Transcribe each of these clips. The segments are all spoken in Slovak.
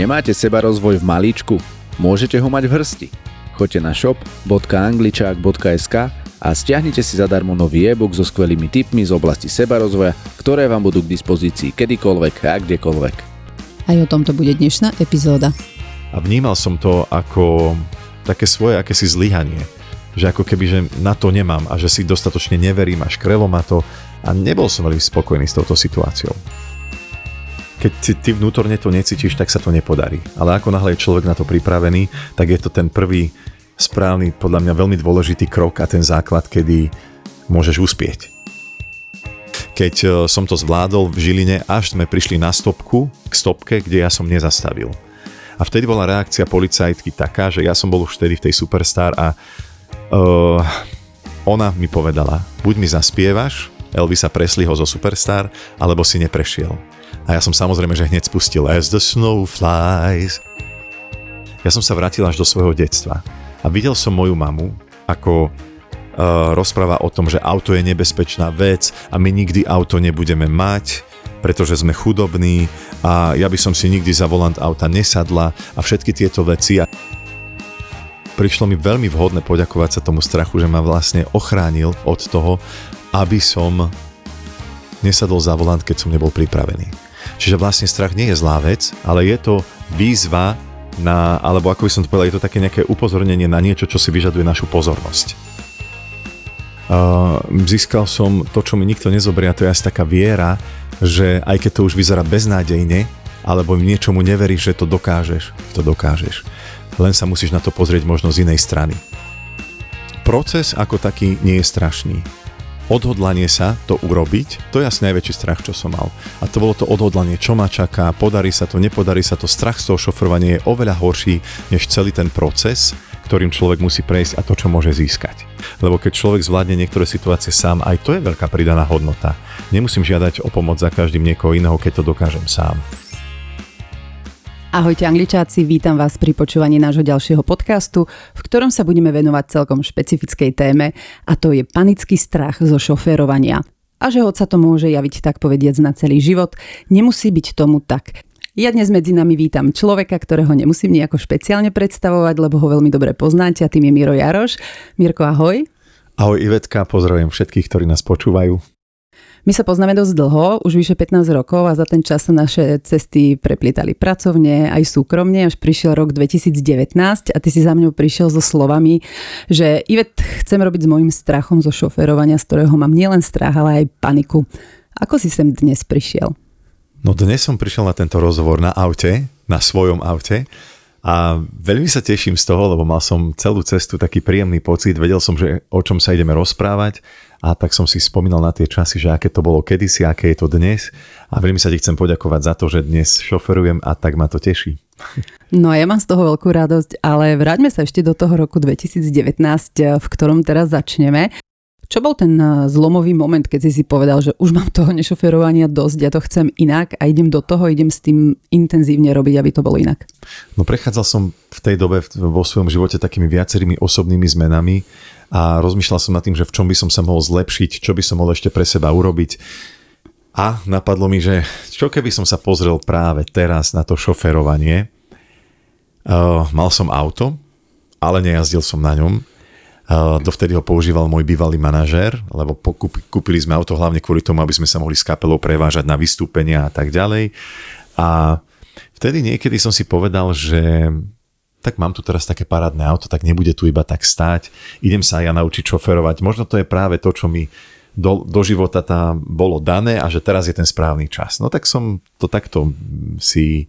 Nemáte seba rozvoj v malíčku? Môžete ho mať v hrsti. Choďte na shop.angličák.sk a stiahnite si zadarmo nový e-book so skvelými tipmi z oblasti seba rozvoja, ktoré vám budú k dispozícii kedykoľvek a kdekoľvek. Aj o tomto bude dnešná epizóda. A vnímal som to ako také svoje akési zlyhanie. Že ako keby, že na to nemám a že si dostatočne neverím a škrelo ma to a nebol som veľmi spokojný s touto situáciou keď si ty vnútorne to necítiš, tak sa to nepodarí. Ale ako náhle je človek na to pripravený, tak je to ten prvý správny, podľa mňa veľmi dôležitý krok a ten základ, kedy môžeš uspieť. Keď e, som to zvládol v Žiline, až sme prišli na stopku, k stopke, kde ja som nezastavil. A vtedy bola reakcia policajtky taká, že ja som bol už vtedy v tej Superstar a uh, ona mi povedala, buď mi zaspievaš Elvisa Presleyho zo Superstar, alebo si neprešiel. A ja som samozrejme, že hneď spustil As the Snow Flies. Ja som sa vrátil až do svojho detstva a videl som moju mamu, ako uh, rozpráva o tom, že auto je nebezpečná vec a my nikdy auto nebudeme mať, pretože sme chudobní a ja by som si nikdy za volant auta nesadla a všetky tieto veci. A prišlo mi veľmi vhodné poďakovať sa tomu strachu, že ma vlastne ochránil od toho, aby som nesadol za volant, keď som nebol pripravený. Čiže vlastne strach nie je zlá vec, ale je to výzva na, alebo ako by som to povedal, je to také nejaké upozornenie na niečo, čo si vyžaduje našu pozornosť. Uh, získal som to, čo mi nikto nezobrie, a to je asi taká viera, že aj keď to už vyzerá beznádejne, alebo niečomu neveríš, že to dokážeš, to dokážeš. Len sa musíš na to pozrieť možno z inej strany. Proces ako taký nie je strašný odhodlanie sa to urobiť, to je asi najväčší strach, čo som mal. A to bolo to odhodlanie, čo ma čaká, podarí sa to, nepodarí sa to, strach z toho šofrovania je oveľa horší, než celý ten proces, ktorým človek musí prejsť a to, čo môže získať. Lebo keď človek zvládne niektoré situácie sám, aj to je veľká pridaná hodnota. Nemusím žiadať o pomoc za každým niekoho iného, keď to dokážem sám. Ahojte angličáci, vítam vás pri počúvaní nášho ďalšieho podcastu, v ktorom sa budeme venovať celkom špecifickej téme a to je panický strach zo šoférovania. A že hoď sa to môže javiť tak povediac na celý život, nemusí byť tomu tak. Ja dnes medzi nami vítam človeka, ktorého nemusím nejako špeciálne predstavovať, lebo ho veľmi dobre poznáte a tým je Miro Jaroš. Mirko, ahoj. Ahoj Ivetka, pozdravujem všetkých, ktorí nás počúvajú. My sa poznáme dosť dlho, už vyše 15 rokov a za ten čas sa naše cesty preplítali pracovne, aj súkromne, až prišiel rok 2019 a ty si za mňou prišiel so slovami, že Ivet, chcem robiť s môjim strachom zo šoferovania, z ktorého mám nielen strach, ale aj paniku. Ako si sem dnes prišiel? No dnes som prišiel na tento rozhovor na aute, na svojom aute a veľmi sa teším z toho, lebo mal som celú cestu taký príjemný pocit, vedel som, že o čom sa ideme rozprávať a tak som si spomínal na tie časy, že aké to bolo kedysi, aké je to dnes a veľmi sa ti chcem poďakovať za to, že dnes šoferujem a tak ma to teší. No ja mám z toho veľkú radosť, ale vráťme sa ešte do toho roku 2019, v ktorom teraz začneme. Čo bol ten eh, zlomový moment, keď si si povedal, že už mám toho nešoferovania dosť, ja to chcem inak a idem do toho, idem s tým intenzívne robiť, aby to bolo inak? No prechádzal som v tej dobe vo svojom živote takými viacerými osobnými zmenami a rozmýšľal som nad tým, že v čom by som sa mohol zlepšiť, čo by som mohol ešte pre seba urobiť. A napadlo mi, že čo keby som sa pozrel práve teraz na to šoferovanie. Uh, mal som auto, ale nejazdil som na ňom Dovtedy ho používal môj bývalý manažér, lebo kúpili sme auto hlavne kvôli tomu, aby sme sa mohli s kapelou prevážať na vystúpenia a tak ďalej. A vtedy niekedy som si povedal, že tak mám tu teraz také parádne auto, tak nebude tu iba tak stáť. Idem sa aj ja naučiť šoferovať. Možno to je práve to, čo mi do, do života tam bolo dané a že teraz je ten správny čas. No tak som to takto si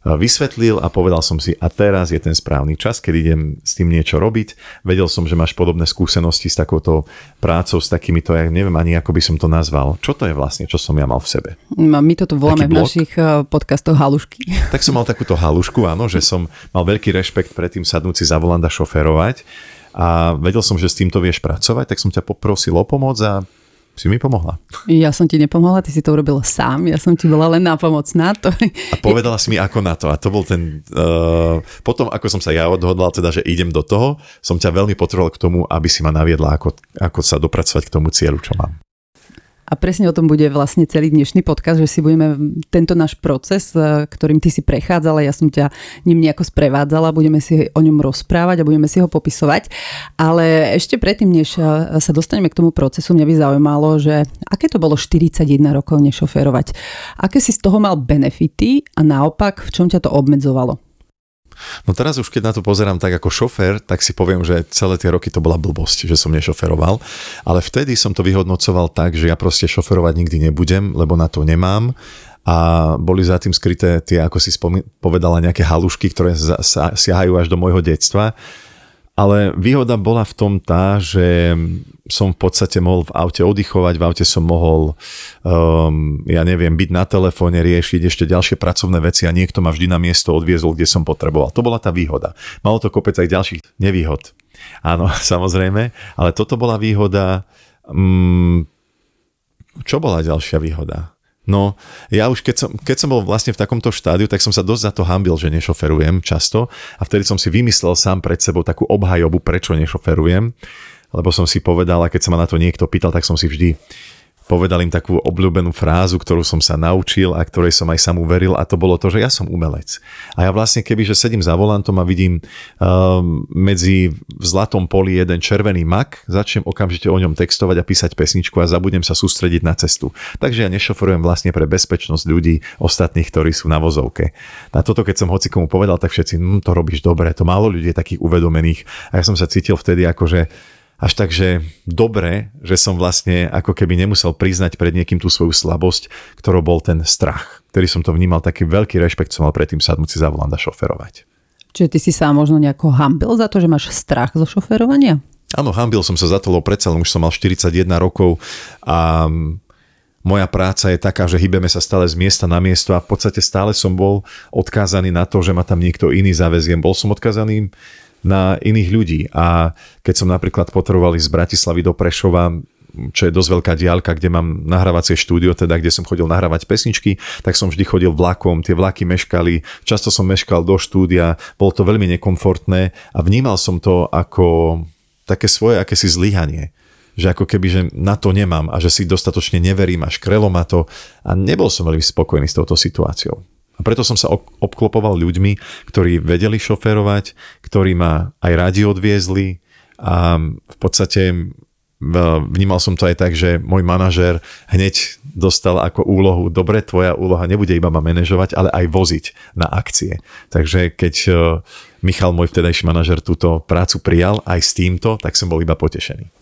vysvetlil a povedal som si, a teraz je ten správny čas, keď idem s tým niečo robiť. Vedel som, že máš podobné skúsenosti s takouto prácou, s takýmito, ja neviem ani ako by som to nazval. Čo to je vlastne, čo som ja mal v sebe? My to tu voláme v našich eh, podcastoch halušky. Tak som mal takúto halušku, áno, že som mal veľký rešpekt pred tým sadnúci za volant a šoferovať a vedel som, že s týmto vieš pracovať, tak som ťa poprosil o pomoc a si mi pomohla. Ja som ti nepomohla, ty si to urobil sám, ja som ti bola len nápomocná. To... A povedala si mi ako na to a to bol ten... Uh, potom, ako som sa ja odhodlal, teda, že idem do toho, som ťa veľmi potreboval k tomu, aby si ma naviedla, ako, ako sa dopracovať k tomu cieľu, čo mám. A presne o tom bude vlastne celý dnešný podcast, že si budeme tento náš proces, e, ktorým ty si prechádzala, ja som ťa ním nejako sprevádzala, budeme si o ňom rozprávať a budeme si ho popisovať. Ale ešte predtým, než e, sa dostaneme k tomu procesu, mňa by zaujímalo, že aké to bolo 41 rokov nešoférovať. Aké si z toho mal benefity a naopak, v čom ťa to obmedzovalo? No teraz už keď na to pozerám tak ako šofér, tak si poviem, že celé tie roky to bola blbosť, že som nešoferoval. Ale vtedy som to vyhodnocoval tak, že ja proste šoferovať nikdy nebudem, lebo na to nemám a boli za tým skryté tie, ako si spomi- povedala, nejaké halušky, ktoré siahajú až do môjho detstva ale výhoda bola v tom tá, že som v podstate mohol v aute oddychovať, v aute som mohol, um, ja neviem, byť na telefóne, riešiť ešte ďalšie pracovné veci a niekto ma vždy na miesto odviezol, kde som potreboval. To bola tá výhoda. Malo to kopec aj ďalších nevýhod. Áno, samozrejme, ale toto bola výhoda. Um, čo bola ďalšia výhoda? No, ja už keď som, keď som bol vlastne v takomto štádiu, tak som sa dosť za to hambil, že nešoferujem často. A vtedy som si vymyslel sám pred sebou takú obhajobu, prečo nešoferujem, lebo som si povedal, a keď sa ma na to niekto pýtal, tak som si vždy povedal im takú obľúbenú frázu, ktorú som sa naučil a ktorej som aj sám uveril a to bolo to, že ja som umelec. A ja vlastne keby, že sedím za volantom a vidím um, medzi v zlatom poli jeden červený mak, začnem okamžite o ňom textovať a písať pesničku a zabudnem sa sústrediť na cestu. Takže ja nešoforujem vlastne pre bezpečnosť ľudí ostatných, ktorí sú na vozovke. Na toto, keď som hoci komu povedal, tak všetci, hm, to robíš dobre, to málo ľudí je takých uvedomených. A ja som sa cítil vtedy ako, že až tak, že dobre, že som vlastne ako keby nemusel priznať pred niekým tú svoju slabosť, ktorou bol ten strach, ktorý som to vnímal, taký veľký rešpekt som mal predtým sadnúť si za volant a šoferovať. Čiže ty si sa možno nejako hambil za to, že máš strach zo šoferovania? Áno, hambil som sa za to, lebo predsa už som mal 41 rokov a moja práca je taká, že hýbeme sa stále z miesta na miesto a v podstate stále som bol odkázaný na to, že ma tam niekto iný zavezie. Bol som odkázaný na iných ľudí. A keď som napríklad potreboval ísť z Bratislavy do Prešova, čo je dosť veľká diálka, kde mám nahrávacie štúdio, teda kde som chodil nahrávať pesničky, tak som vždy chodil vlakom, tie vlaky meškali, často som meškal do štúdia, bolo to veľmi nekomfortné a vnímal som to ako také svoje akési zlyhanie že ako keby, že na to nemám a že si dostatočne neverím a škrelo ma to a nebol som veľmi spokojný s touto situáciou. A preto som sa obklopoval ľuďmi, ktorí vedeli šoférovať, ktorí ma aj radi odviezli a v podstate vnímal som to aj tak, že môj manažer hneď dostal ako úlohu, dobre, tvoja úloha nebude iba ma manažovať, ale aj voziť na akcie. Takže keď e, Michal, môj vtedajší manažer, túto prácu prijal aj s týmto, tak som bol iba potešený.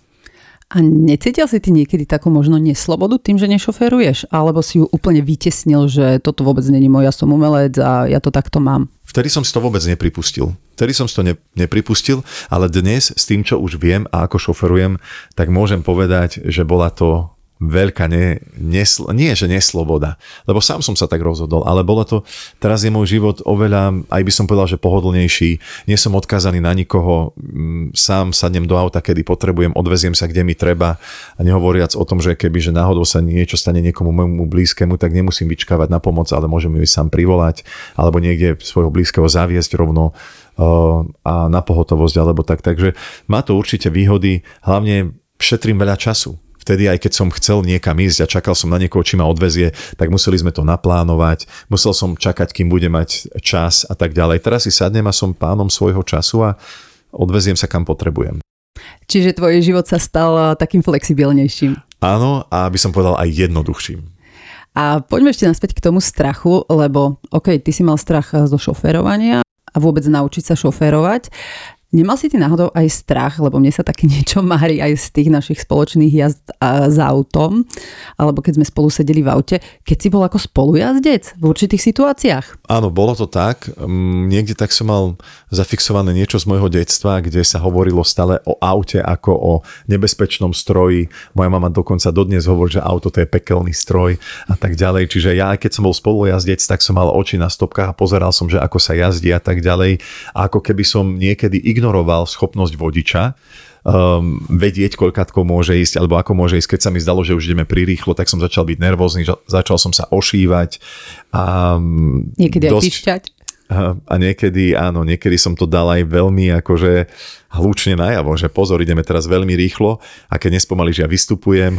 A necítil si ty niekedy takú možno neslobodu tým, že nešoféruješ? Alebo si ju úplne vytesnil, že toto vôbec není môj, ja som umelec a ja to takto mám? Vtedy som si to vôbec nepripustil. Vtedy som si to ne, nepripustil, ale dnes s tým, čo už viem a ako šoferujem, tak môžem povedať, že bola to veľká ne, nesl- nie, že nesloboda, lebo sám som sa tak rozhodol, ale bolo to, teraz je môj život oveľa, aj by som povedal, že pohodlnejší, nie som odkázaný na nikoho, mm, sám sadnem do auta, kedy potrebujem, odveziem sa, kde mi treba. A nehovoriac o tom, že keby, že náhodou sa niečo stane niekomu môjmu blízkemu, tak nemusím vyčkávať na pomoc, ale môžem ju sám privolať, alebo niekde svojho blízkeho zaviesť rovno uh, a na pohotovosť, alebo tak. Takže má to určite výhody, hlavne šetrím veľa času vtedy aj keď som chcel niekam ísť a čakal som na niekoho, či ma odvezie, tak museli sme to naplánovať, musel som čakať, kým bude mať čas a tak ďalej. Teraz si sadnem a som pánom svojho času a odveziem sa kam potrebujem. Čiže tvoj život sa stal takým flexibilnejším. Áno, a aby som povedal aj jednoduchším. A poďme ešte naspäť k tomu strachu, lebo OK, ty si mal strach zo šoférovania a vôbec naučiť sa šoférovať. Nemal si ty náhodou aj strach, lebo mne sa také niečo mári aj z tých našich spoločných jazd za autom, alebo keď sme spolu sedeli v aute, keď si bol ako spolujazdec v určitých situáciách? Áno, bolo to tak. Mm, niekde tak som mal zafixované niečo z môjho detstva, kde sa hovorilo stále o aute ako o nebezpečnom stroji. Moja mama dokonca dodnes hovorí, že auto to je pekelný stroj a tak ďalej. Čiže ja, keď som bol spolujazdec, tak som mal oči na stopkách a pozeral som, že ako sa jazdí a tak ďalej. A ako keby som niekedy ignoroval schopnosť vodiča um, vedieť, koľkátko môže ísť, alebo ako môže ísť. Keď sa mi zdalo, že už ideme prirýchlo, tak som začal byť nervózny, začal som sa ošívať. A Niekedy dosť, aj pišťať. A niekedy, áno, niekedy som to dal aj veľmi akože hlučne najavo, že pozor, ideme teraz veľmi rýchlo a keď nespomalíš, ja vystupujem.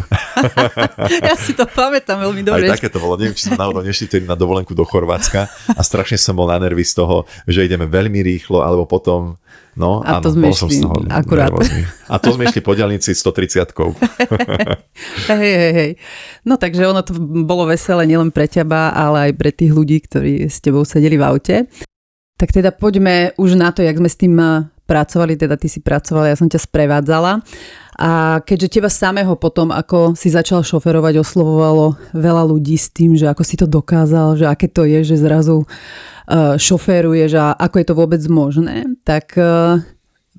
ja si to pamätám veľmi dobre. Aj také to bolo, neviem, či som náhodou nešli na dovolenku do Chorvátska a strašne som bol na nervy z toho, že ideme veľmi rýchlo, alebo potom No, a áno, to sme išli akurát. Nervózny. A to sme išli po diálnici 130 hej, hej, hej. No takže ono to bolo veselé nielen pre teba, ale aj pre tých ľudí, ktorí s tebou sedeli v aute. Tak teda poďme už na to, jak sme s tým eh, pracovali, teda ty si pracovala, ja som ťa sprevádzala. A keďže teba samého potom, ako si začal šoferovať, oslovovalo veľa ľudí s tým, že ako si to dokázal, že aké to je, že zrazu Eh, šoféruješ a ako je to vôbec možné, tak eh,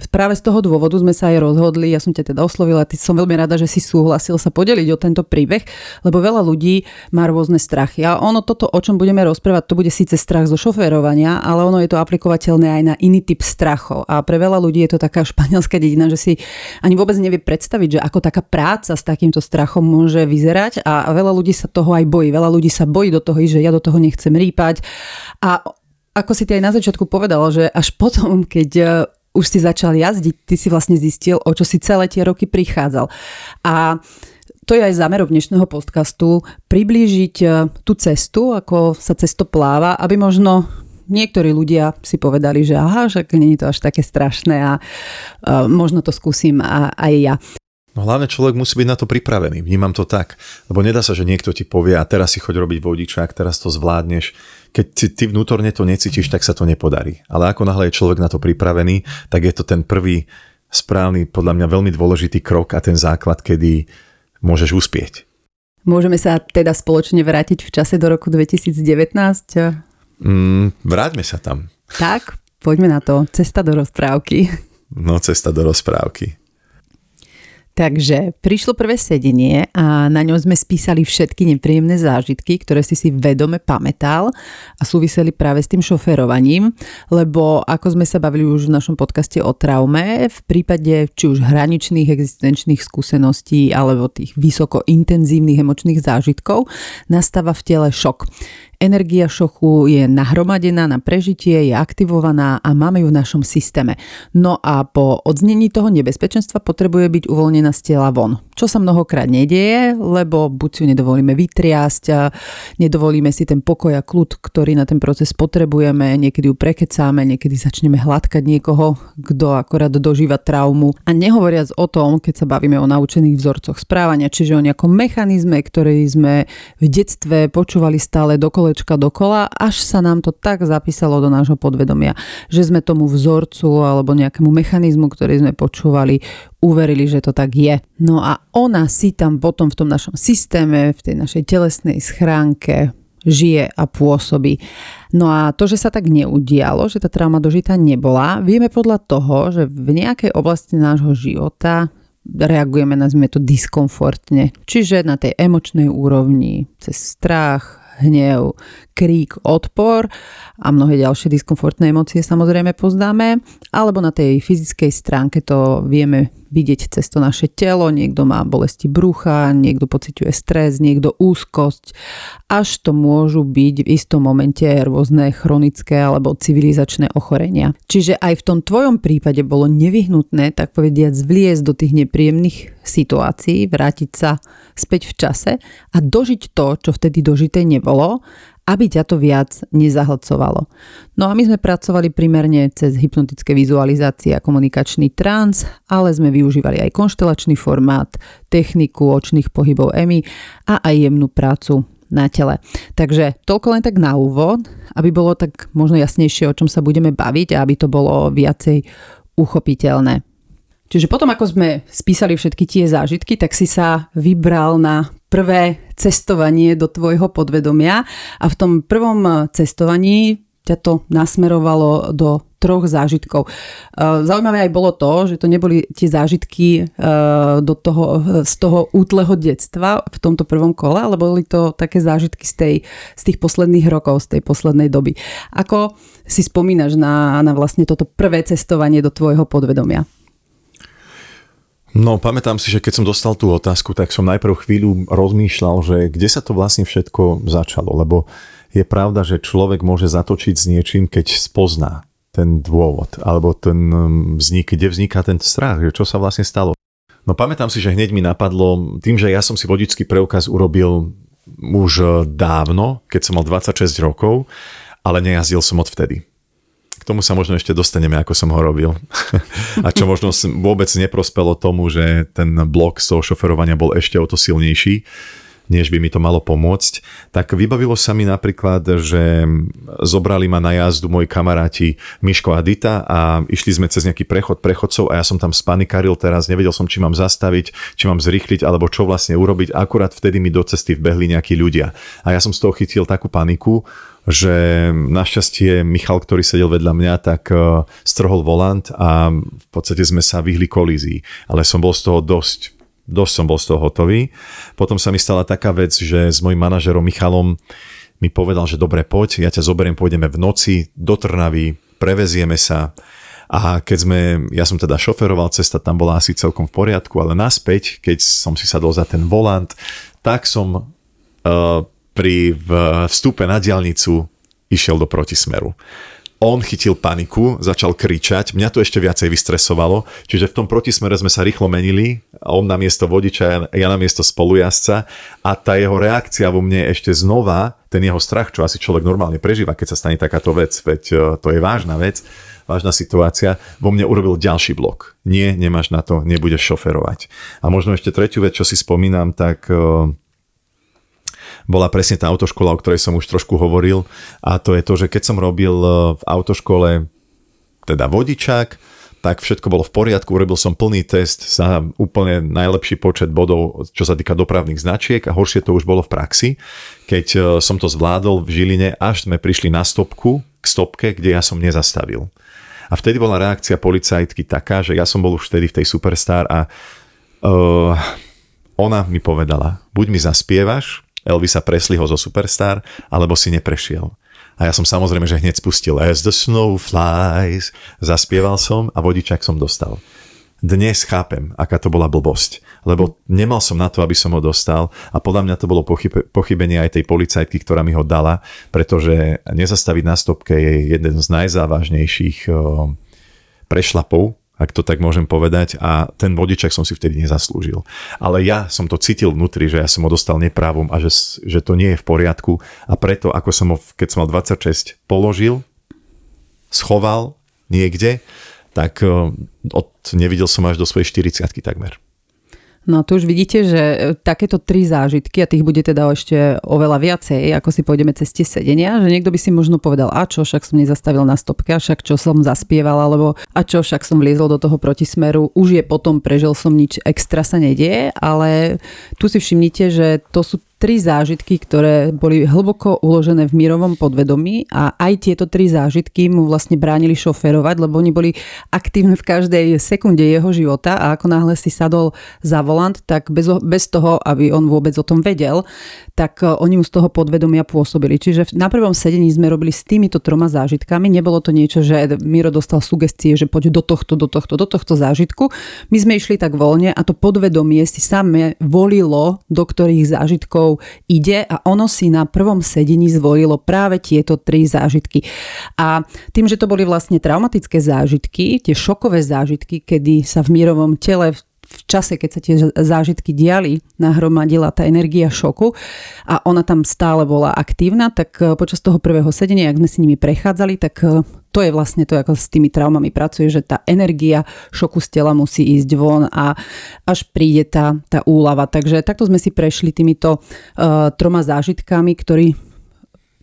práve z toho dôvodu sme sa aj rozhodli, ja som ťa teda oslovila, ty som veľmi rada, že si súhlasil sa podeliť o tento príbeh, lebo veľa ľudí má rôzne strachy. A ono toto, o čom budeme rozprávať, to bude síce strach zo šoférovania, ale ono je to aplikovateľné aj na iný typ strachov. A pre veľa ľudí je to taká španielská dedina, že si ani vôbec nevie predstaviť, že ako taká práca s takýmto strachom môže vyzerať a veľa ľudí sa toho aj bojí. Veľa ľudí sa bojí do toho, že ja do toho nechcem rýpať. A ako si ty aj na začiatku povedal, že až potom, keď už si začal jazdiť, ty si vlastne zistil, o čo si celé tie roky prichádzal. A to je aj zámerok dnešného podcastu, priblížiť e, tú cestu, ako sa cesto pláva, aby možno niektorí ľudia si povedali, že aha, nie je to až také strašné a uh, možno to skúsim a, aj ja. No hlavne človek musí byť na to pripravený, vnímam to tak. Lebo nedá sa, že niekto ti povie a teraz si choď robiť vodičák, teraz to zvládneš. Keď ty, ty vnútorne to necítiš, tak sa to nepodarí. Ale ako náhle je človek na to pripravený, tak je to ten prvý správny, podľa mňa veľmi dôležitý krok a ten základ, kedy môžeš uspieť. Môžeme sa teda spoločne vrátiť v čase do roku 2019? Mm, vráťme sa tam. Tak, poďme na to. Cesta do rozprávky. No, cesta do rozprávky. Takže prišlo prvé sedenie a na ňom sme spísali všetky nepríjemné zážitky, ktoré si si vedome pamätal a súviseli práve s tým šoferovaním, lebo ako sme sa bavili už v našom podcaste o traume, v prípade či už hraničných existenčných skúseností alebo tých vysoko intenzívnych emočných zážitkov nastáva v tele šok. Energia šochu je nahromadená na prežitie, je aktivovaná a máme ju v našom systéme. No a po odznení toho nebezpečenstva potrebuje byť uvoľnená z tela von čo sa mnohokrát nedieje, lebo buď si ju nedovolíme vytriasť, a nedovolíme si ten pokoj a kľud, ktorý na ten proces potrebujeme, niekedy ju prekecáme, niekedy začneme hladkať niekoho, kto akorát dožíva traumu. A nehovoriac o tom, keď sa bavíme o naučených vzorcoch správania, čiže o nejakom mechanizme, ktorý sme v detstve počúvali stále do kolečka dokola, až sa nám to tak zapísalo do nášho podvedomia, že sme tomu vzorcu alebo nejakému mechanizmu, ktorý sme počúvali, uverili, že to tak je. No a ona si tam potom v tom našom systéme, v tej našej telesnej schránke žije a pôsobí. No a to, že sa tak neudialo, že tá trauma dožitá nebola, vieme podľa toho, že v nejakej oblasti nášho života reagujeme, nazvime to diskomfortne. Čiže na tej emočnej úrovni, cez strach, hnev, krík, odpor a mnohé ďalšie diskomfortné emócie samozrejme poznáme, alebo na tej fyzickej stránke to vieme vidieť cez to naše telo, niekto má bolesti brucha, niekto pociťuje stres, niekto úzkosť, až to môžu byť v istom momente rôzne chronické alebo civilizačné ochorenia. Čiže aj v tom tvojom prípade bolo nevyhnutné, tak povediať, zvliesť do tých nepríjemných situácií, vrátiť sa späť v čase a dožiť to, čo vtedy dožité nebolo aby ťa to viac nezahlcovalo. No a my sme pracovali primerne cez hypnotické vizualizácie a komunikačný trans, ale sme využívali aj konštelačný formát, techniku očných pohybov EMI a aj jemnú prácu na tele. Takže toľko len tak na úvod, aby bolo tak možno jasnejšie, o čom sa budeme baviť a aby to bolo viacej uchopiteľné. Čiže potom, ako sme spísali všetky tie zážitky, tak si sa vybral na prvé cestovanie do tvojho podvedomia a v tom prvom cestovaní ťa to nasmerovalo do troch zážitkov. E, zaujímavé aj bolo to, že to neboli tie zážitky e, do toho, z toho útleho detstva v tomto prvom kole, ale boli to také zážitky z, tej, z tých posledných rokov, z tej poslednej doby. Ako si spomínaš na, na vlastne toto prvé cestovanie do tvojho podvedomia? No, pamätám si, že keď som dostal tú otázku, tak som najprv chvíľu rozmýšľal, že kde sa to vlastne všetko začalo, lebo je pravda, že človek môže zatočiť s niečím, keď spozná ten dôvod, alebo ten um, vznik, kde vzniká ten strach, čo sa vlastne stalo. No pamätám si, že hneď mi napadlo, tým, že ja som si vodičský preukaz urobil už uh, dávno, keď som mal 26 rokov, ale nejazdil som odvtedy. Tomu sa možno ešte dostaneme, ako som ho robil. A čo možno vôbec neprospelo tomu, že ten blok z toho šoferovania bol ešte o to silnejší než by mi to malo pomôcť, tak vybavilo sa mi napríklad, že zobrali ma na jazdu moji kamaráti Miško a Dita a išli sme cez nejaký prechod prechodcov a ja som tam spanikaril teraz, nevedel som, či mám zastaviť, či mám zrýchliť alebo čo vlastne urobiť. Akurát vtedy mi do cesty vbehli nejakí ľudia. A ja som z toho chytil takú paniku, že našťastie Michal, ktorý sedel vedľa mňa, tak e, strhol volant a v podstate sme sa vyhli kolízii. Ale som bol z toho dosť dosť som bol z toho hotový. Potom sa mi stala taká vec, že s mojim manažerom Michalom mi povedal, že dobre, poď, ja ťa zoberiem, pôjdeme v noci do Trnavy, prevezieme sa. A keď sme, ja som teda šoferoval, cesta tam bola asi celkom v poriadku, ale naspäť, keď som si sadol za ten volant, tak som uh, pri vstupe na diálnicu išiel do protismeru on chytil paniku, začal kričať, mňa to ešte viacej vystresovalo, čiže v tom protismere sme sa rýchlo menili, on na miesto vodiča, ja na miesto spolujazca a tá jeho reakcia vo mne ešte znova, ten jeho strach, čo asi človek normálne prežíva, keď sa stane takáto vec, veď e, to je vážna vec, vážna situácia, vo mne urobil ďalší blok. Nie, nemáš na to, nebudeš šoferovať. A možno ešte tretiu vec, čo si spomínam, tak e, bola presne tá autoškola, o ktorej som už trošku hovoril a to je to, že keď som robil e, v autoškole teda vodičák, tak všetko bolo v poriadku, urobil som plný test za úplne najlepší počet bodov, čo sa týka dopravných značiek a horšie to už bolo v praxi, keď e, som to zvládol v Žiline, až sme prišli na stopku, k stopke, kde ja som nezastavil. A vtedy bola reakcia policajtky taká, že ja som bol už vtedy v tej Superstar a uh, ona mi povedala, buď mi zaspievaš, Elvisa Presleyho zo Superstar, alebo si neprešiel. A ja som samozrejme, že hneď spustil As the snow flies, zaspieval som a vodičak som dostal. Dnes chápem, aká to bola blbosť, lebo nemal som na to, aby som ho dostal a podľa mňa to bolo pochybenie aj tej policajtky, ktorá mi ho dala, pretože nezastaviť na stopke je jeden z najzávažnejších prešlapov, ak to tak môžem povedať, a ten vodičak som si vtedy nezaslúžil. Ale ja som to cítil vnútri, že ja som ho dostal neprávom a že, že to nie je v poriadku a preto, ako som ho, keď som mal 26, položil, schoval niekde, tak eh, od, nevidel som až do svojej 40 takmer. No tu už vidíte, že e, takéto tri zážitky, a tých bude teda ešte oveľa viacej, ako si pôjdeme cez tie sedenia, že niekto by si možno povedal, a čo, však som nezastavil na stopke, a však čo som zaspieval, alebo a čo, však som vliezol do toho protismeru, už je potom, prežil som, nič extra sa nedieje, ale tu si všimnite, že to sú tri zážitky, ktoré boli hlboko uložené v mírovom podvedomí a aj tieto tri zážitky mu vlastne bránili šoferovať, lebo oni boli aktívne v každej sekunde jeho života a ako náhle si sadol za volant, tak bez, bez toho, aby on vôbec o tom vedel, tak e, oni mu z toho podvedomia pôsobili. Čiže na prvom sedení sme robili s týmito troma zážitkami. Nebolo to niečo, že Miro dostal sugestie, že poď do tohto, do tohto, do tohto zážitku. My sme išli tak voľne a to podvedomie si same volilo, do ktorých zážitkov rokov ide a ono si na prvom sedení zvolilo práve tieto tri zážitky. A tým, že to boli vlastne traumatické zážitky, tie šokové zážitky, kedy sa v mírovom tele v čase, keď sa tie zážitky diali, nahromadila tá energia šoku a ona tam stále bola aktívna, tak eh, počas toho prvého sedenia, ak sme si nimi prechádzali, tak eh, to je vlastne to, ako s tými traumami pracuje, že tá energia šoku z tela musí ísť von a až príde tá, tá úlava. Takže takto sme si prešli týmito uh, troma zážitkami, ktorí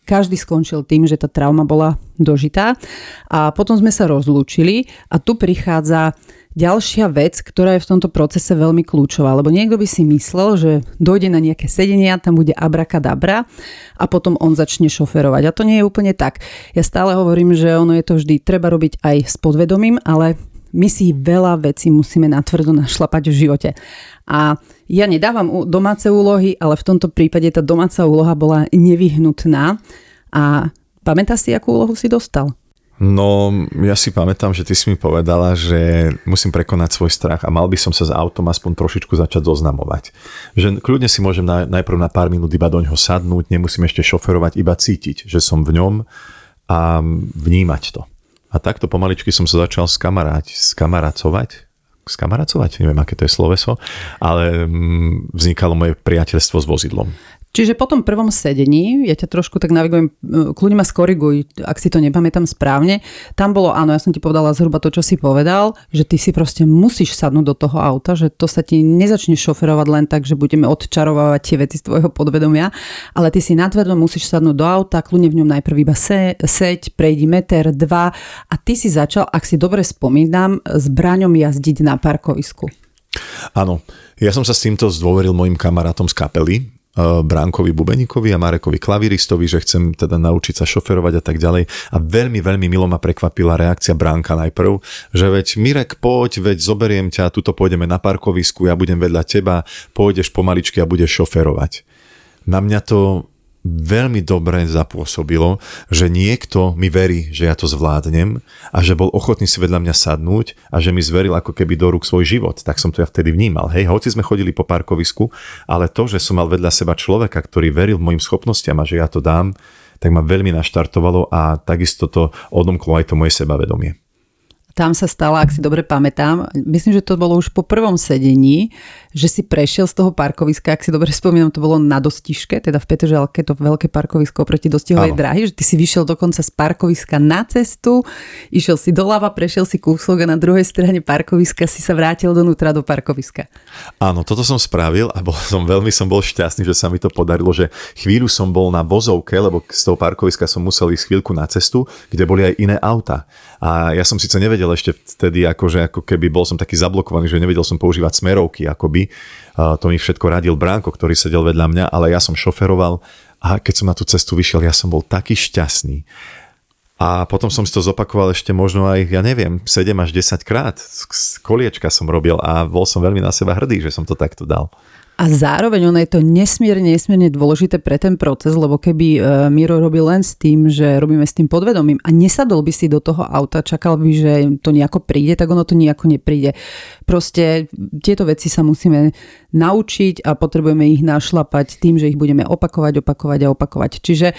každý skončil tým, že tá trauma bola dožitá a potom sme sa rozlúčili a tu prichádza ďalšia vec, ktorá je v tomto procese veľmi kľúčová, lebo niekto by si myslel, že dojde na nejaké sedenia, tam bude abrakadabra a potom on začne šoferovať. A to nie je úplne tak. Ja stále hovorím, že ono je to vždy treba robiť aj s podvedomím, ale my si veľa vecí musíme natvrdo našlapať v živote. A ja nedávam domáce úlohy, ale v tomto prípade tá domáca úloha bola nevyhnutná. A pamätáš si, akú úlohu si dostal? No, ja si pamätám, že ty si mi povedala, že musím prekonať svoj strach a mal by som sa s autom aspoň trošičku začať zoznamovať. Že kľudne si môžem na, najprv na pár minút iba do ňoho sadnúť, nemusím ešte šoferovať, iba cítiť, že som v ňom a vnímať to. A takto pomaličky som sa začal skamaráť, skamaracovať, skamaracovať, neviem, aké to je sloveso, ale mm, vznikalo moje priateľstvo s vozidlom. Čiže po tom prvom sedení, ja ťa trošku tak navigujem, kľudne ma skoriguj, ak si to nepamätám správne, tam bolo, áno, ja som ti povedala zhruba to, čo si povedal, že ty si proste musíš sadnúť do toho auta, že to sa ti nezačne šoferovať len tak, že budeme odčarovať tie veci z tvojho podvedomia, ale ty si nadvedom musíš sadnúť do auta, kľudne v ňom najprv iba se, seď, prejdi meter, dva a ty si začal, ak si dobre spomínam, s braňom jazdiť na parkovisku. Áno, ja som sa s týmto zdôveril mojim kamarátom z kapely, Bránkovi Bubeníkovi a Marekovi Klaviristovi, že chcem teda naučiť sa šoferovať a tak ďalej. A veľmi, veľmi milo ma prekvapila reakcia Bránka najprv, že veď Mirek, poď, veď zoberiem ťa, tuto pôjdeme na parkovisku, ja budem vedľa teba, pôjdeš pomaličky a budeš šoferovať. Na mňa to veľmi dobre zapôsobilo, že niekto mi verí, že ja to zvládnem a že bol ochotný si vedľa mňa sadnúť a že mi zveril ako keby do rúk svoj život. Tak som to ja vtedy vnímal. Hej, hoci sme chodili po parkovisku, ale to, že som mal vedľa seba človeka, ktorý veril mojim schopnostiam a že ja to dám, tak ma veľmi naštartovalo a takisto to odomklo aj to moje sebavedomie tam sa stala, ak si dobre pamätám, myslím, že to bolo už po prvom sedení, že si prešiel z toho parkoviska, ak si dobre spomínam, to bolo na dostižke, teda v Petržalke, to veľké parkovisko proti dostihovej dráhy, že ty si vyšiel dokonca z parkoviska na cestu, išiel si doľava, prešiel si kúsok a na druhej strane parkoviska si sa vrátil donútra do parkoviska. Áno, toto som spravil a bol som veľmi som bol šťastný, že sa mi to podarilo, že chvíľu som bol na vozovke, lebo z toho parkoviska som musel ísť chvíľku na cestu, kde boli aj iné auta. A ja som síce nevedel ešte vtedy, akože ako keby bol som taký zablokovaný, že nevedel som používať smerovky, akoby. To mi všetko radil Bránko, ktorý sedel vedľa mňa, ale ja som šoferoval a keď som na tú cestu vyšiel, ja som bol taký šťastný. A potom som si to zopakoval ešte možno aj, ja neviem, 7 až 10 krát. Koliečka som robil a bol som veľmi na seba hrdý, že som to takto dal. A zároveň ono je to nesmierne, nesmierne dôležité pre ten proces, lebo keby e, Miro robil len s tým, že robíme s tým podvedomím a nesadol by si do toho auta, čakal by, že to nejako príde, tak ono to nejako nepríde. Proste tieto veci sa musíme naučiť a potrebujeme ich našlapať tým, že ich budeme opakovať, opakovať a opakovať. Čiže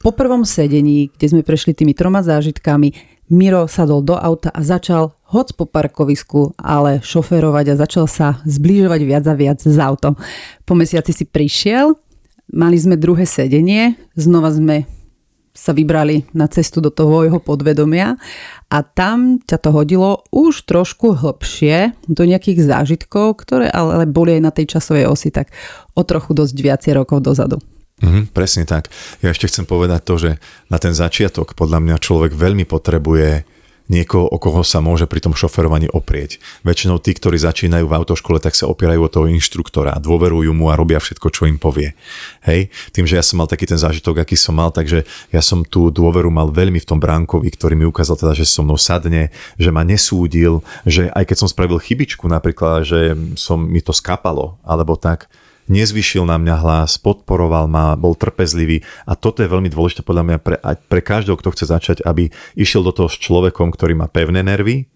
po prvom sedení, kde sme prešli tými troma zážitkami, Miro sadol do auta a začal hoc po parkovisku, ale šoférovať a začal sa zbližovať viac a viac s autom. Po mesiaci si prišiel, mali sme druhé sedenie, znova sme sa vybrali na cestu do toho jeho podvedomia a tam ťa to hodilo už trošku hlbšie do nejakých zážitkov, ktoré ale boli aj na tej časovej osi tak o trochu dosť viacej rokov dozadu. Mm, presne tak. Ja ešte chcem povedať to, že na ten začiatok podľa mňa človek veľmi potrebuje niekoho, o koho sa môže pri tom šoferovaní oprieť. Väčšinou tí, ktorí začínajú v autoškole, tak sa opierajú o toho inštruktora, dôverujú mu a robia všetko, čo im povie. Hej, tým, že ja som mal taký ten zážitok, aký som mal, takže ja som tú dôveru mal veľmi v tom Bránkovi, ktorý mi ukázal teda, že so mnou sadne, že ma nesúdil, že aj keď som spravil chybičku napríklad, že som mi to skapalo, alebo tak, nezvyšil na mňa hlas, podporoval ma, bol trpezlivý a toto je veľmi dôležité podľa mňa pre, pre každého, kto chce začať, aby išiel do toho s človekom, ktorý má pevné nervy,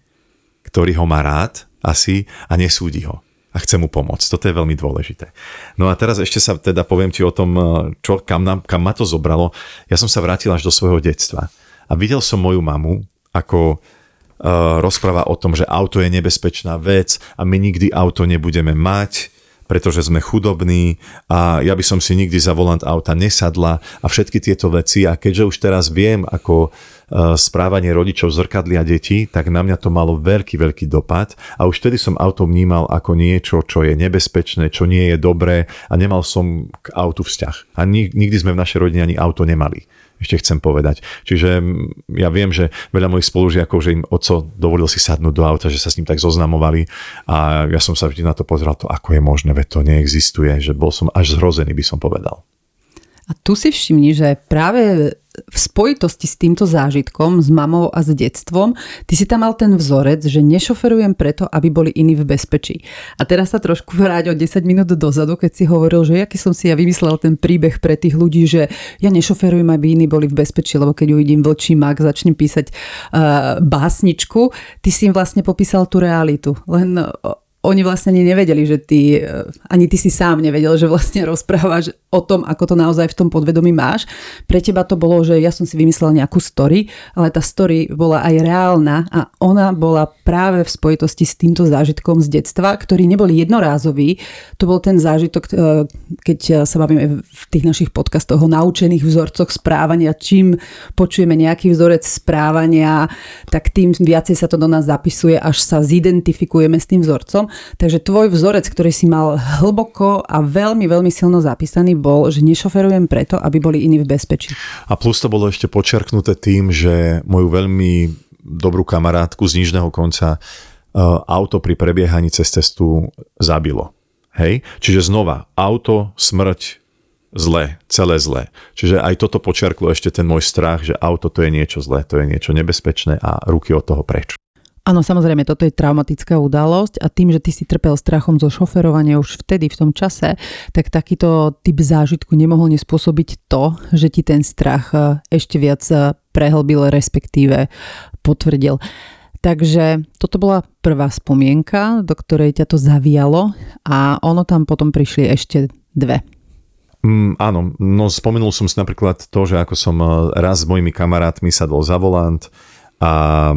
ktorý ho má rád asi a nesúdi ho a chce mu pomôcť. Toto je veľmi dôležité. No a teraz ešte sa teda poviem ti o tom, čo, kam, nám, kam ma to zobralo. Ja som sa vrátil až do svojho detstva a videl som moju mamu, ako uh, rozpráva o tom, že auto je nebezpečná vec a my nikdy auto nebudeme mať pretože sme chudobní a ja by som si nikdy za volant auta nesadla a všetky tieto veci. A keďže už teraz viem, ako e, správanie rodičov zrkadlia deti, tak na mňa to malo veľký, veľký dopad. A už vtedy som auto vnímal ako niečo, čo je nebezpečné, čo nie je dobré a nemal som k autu vzťah. A nikdy sme v našej rodine ani auto nemali ešte chcem povedať. Čiže ja viem, že veľa mojich spolužiakov, že im oco dovolil si sadnúť do auta, že sa s ním tak zoznamovali a ja som sa vždy na to pozeral, to ako je možné, veď to neexistuje, že bol som až zhrozený, by som povedal. A tu si všimni, že práve v spojitosti s týmto zážitkom, s mamou a s detstvom, ty si tam mal ten vzorec, že nešoferujem preto, aby boli iní v bezpečí. A teraz sa trošku vráť o 10 minút dozadu, keď si hovoril, že aký som si ja vymyslel ten príbeh pre tých ľudí, že ja nešoferujem, aby iní boli v bezpečí, lebo keď uvidím vlčí mak, začnem písať uh, básničku, ty si im vlastne popísal tú realitu. Len oni vlastne ani nevedeli, že ty, eh, ani ty si sám nevedel, že vlastne rozprávaš o tom, ako to naozaj v tom podvedomí máš. Pre teba to bolo, že ja som si vymyslela nejakú story, ale tá story bola aj reálna a ona bola práve v spojitosti s týmto zážitkom z detstva, ktorý nebol jednorázový. To bol ten zážitok, eh, keď sa bavíme v tých našich podcastoch o naučených vzorcoch správania. Čím počujeme nejaký vzorec správania, tak tým viacej sa to do nás zapisuje, až sa zidentifikujeme s tým vzorcom. Takže tvoj vzorec, ktorý si mal hlboko a veľmi, veľmi silno zapísaný, bol, že nešoferujem preto, aby boli iní v bezpečí. A plus to bolo ešte počerknuté tým, že moju veľmi dobrú kamarátku z nižného konca uh, auto pri prebiehaní cez cestu zabilo. Hej? Čiže znova, auto, smrť, zlé, celé zlé. Čiže aj toto počerklo ešte ten môj strach, že auto to je niečo zlé, to je niečo nebezpečné a ruky od toho preč. Áno, samozrejme, toto je traumatická udalosť a tým, že ty si trpel strachom zo šoferovania už vtedy, v tom čase, tak takýto typ zážitku nemohol nespôsobiť to, že ti ten strach e, ešte viac e, prehlbil, respektíve potvrdil. Takže toto bola prvá spomienka, do ktorej ťa to zavialo a ono tam potom prišli ešte dve. Mm, áno, no spomenul som si napríklad to, že ako som e, raz s mojimi kamarátmi sadol za volant a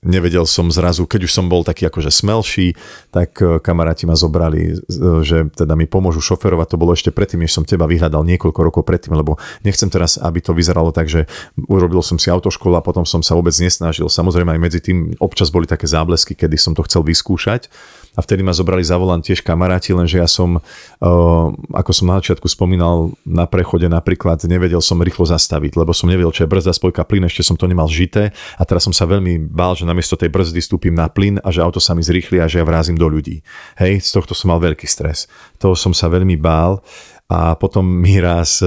nevedel som zrazu, keď už som bol taký akože smelší, tak e, kamaráti ma zobrali, e, že teda mi pomôžu šoferovať. To bolo ešte predtým, než som teba vyhľadal niekoľko rokov predtým, lebo nechcem teraz, aby to vyzeralo tak, že urobil som si autoškolu a potom som sa vôbec nesnažil. Samozrejme aj medzi tým občas boli také záblesky, kedy som to chcel vyskúšať a vtedy ma zobrali za volant tiež kamaráti, lenže ja som, uh, ako som na začiatku spomínal, na prechode napríklad nevedel som rýchlo zastaviť, lebo som nevedel, čo je brzda, spojka, plyn, ešte som to nemal žité a teraz som sa veľmi bál, že namiesto tej brzdy stúpim na plyn a že auto sa mi zrýchli a že ja vrázim do ľudí. Hej, z tohto som mal veľký stres. Toho som sa veľmi bál a potom mi raz,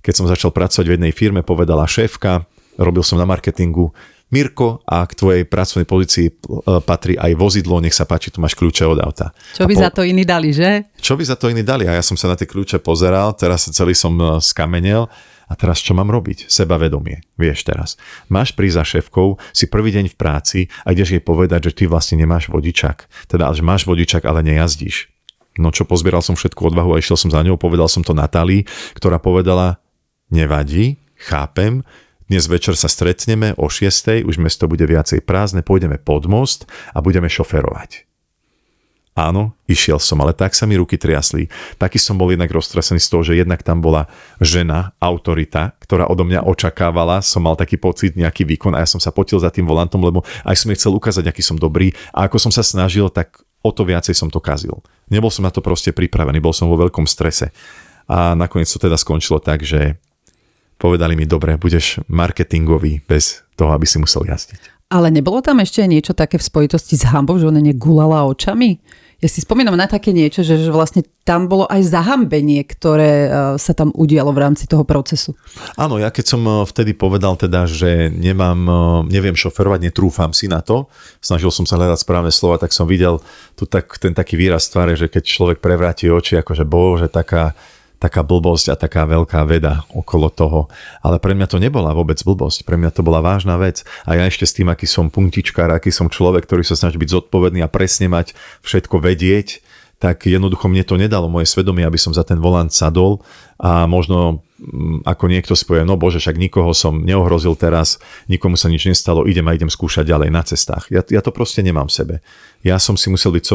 keď som začal pracovať v jednej firme, povedala šéfka, robil som na marketingu, Mirko, a k tvojej pracovnej pozícii e, patrí aj vozidlo, nech sa páči, tu máš kľúče od auta. Čo by po... za to iní dali, že? Čo by za to iní dali? A ja som sa na tie kľúče pozeral, teraz celý som e, skamenel. A teraz čo mám robiť? Sebavedomie. Vieš teraz. Máš prísť za šéfkou, si prvý deň v práci a ideš jej povedať, že ty vlastne nemáš vodičak. Teda, že máš vodičak, ale nejazdíš. No čo, pozbieral som všetku odvahu a išiel som za ňou, povedal som to Natálii, ktorá povedala, nevadí, chápem, dnes večer sa stretneme o 6. už mesto bude viacej prázdne, pôjdeme pod most a budeme šoferovať. Áno, išiel som, ale tak sa mi ruky triasli. Taký som bol jednak roztrasený z toho, že jednak tam bola žena, autorita, ktorá odo mňa očakávala, som mal taký pocit, nejaký výkon a ja som sa potil za tým volantom, lebo aj som jej chcel ukázať, aký som dobrý a ako som sa snažil, tak o to viacej som to kazil. Nebol som na to proste pripravený, bol som vo veľkom strese. A nakoniec to teda skončilo tak, že povedali mi, dobre, budeš marketingový bez toho, aby si musel jazdiť. Ale nebolo tam ešte niečo také v spojitosti s hambou, že ona negulala očami? Ja si spomínam na také niečo, že, že vlastne tam bolo aj zahambenie, ktoré e, sa tam udialo v rámci toho procesu. Áno, ja keď som e, vtedy povedal teda, že nemám, e, neviem šoferovať, netrúfam si na to, snažil som sa hľadať správne slova, tak som videl tu tak, ten taký výraz tváre, že keď človek prevráti oči, akože bože, taká taká blbosť a taká veľká veda okolo toho. Ale pre mňa to nebola vôbec blbosť, pre mňa to bola vážna vec. A ja ešte s tým, aký som punktičkár, aký som človek, ktorý sa snaží byť zodpovedný a presne mať všetko vedieť, tak jednoducho mne to nedalo moje svedomie, aby som za ten volant sadol a možno mm, ako niekto si povie, no bože, však nikoho som neohrozil teraz, nikomu sa nič nestalo, idem a idem skúšať ďalej na cestách. Ja, ja to proste nemám v sebe. Ja som si musel byť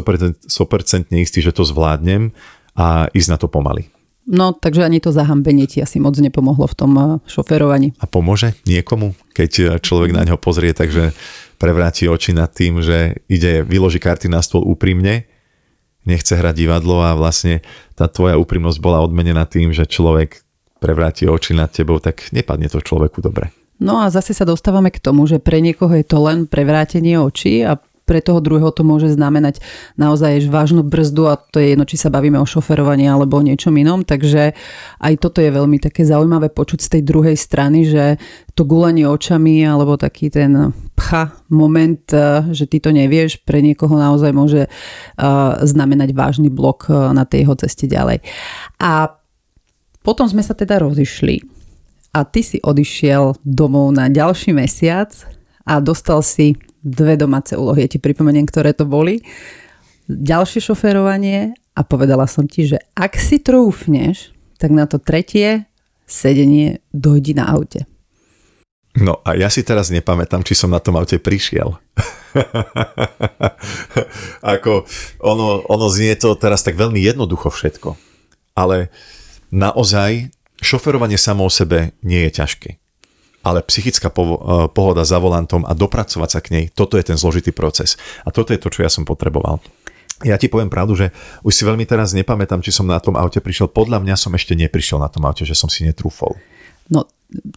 100% istý, že to zvládnem a ísť na to pomaly. No, takže ani to zahambenie ti asi moc nepomohlo v tom eh, šoferovaní. A pomôže niekomu, keď eh, človek na ňo pozrie, takže prevráti oči nad tým, že ide, vyloží karty na stôl úprimne, nechce hrať divadlo a vlastne tá tvoja úprimnosť bola odmenená tým, že človek prevráti oči nad tebou, tak nepadne to človeku dobre. No a zase sa dostávame k tomu, že pre niekoho je to len prevrátenie očí a pre toho druhého to môže znamenať naozaj vážnu brzdu a to je jedno, či sa bavíme o šoferovaní alebo o niečom inom. Takže aj toto je veľmi také zaujímavé počuť z tej druhej strany, že to gulanie očami alebo taký ten pcha moment, e, že ty to nevieš, pre niekoho naozaj môže e, znamenať vážny blok e, na tej jeho ceste ďalej. A potom sme sa teda rozišli a ty si odišiel domov na ďalší mesiac a dostal si dve domáce úlohy. Ja ti pripomeniem, ktoré to boli. Ďalšie šoférovanie a povedala som ti, že ak si trúfneš, tak na to tretie sedenie dojdi na aute. No a ja si teraz nepamätám, či som na tom aute prišiel. Ako ono, ono znie to teraz tak veľmi jednoducho všetko. Ale naozaj šoferovanie samo o sebe nie je ťažké ale psychická eh, pohoda za volantom a dopracovať sa k nej, toto je ten zložitý proces. A toto je to, čo ja som potreboval. Ja ti poviem pravdu, že už si veľmi teraz nepamätám, či som na tom aute prišiel. Podľa mňa som ešte neprišiel na tom aute, že som si netrúfol. No,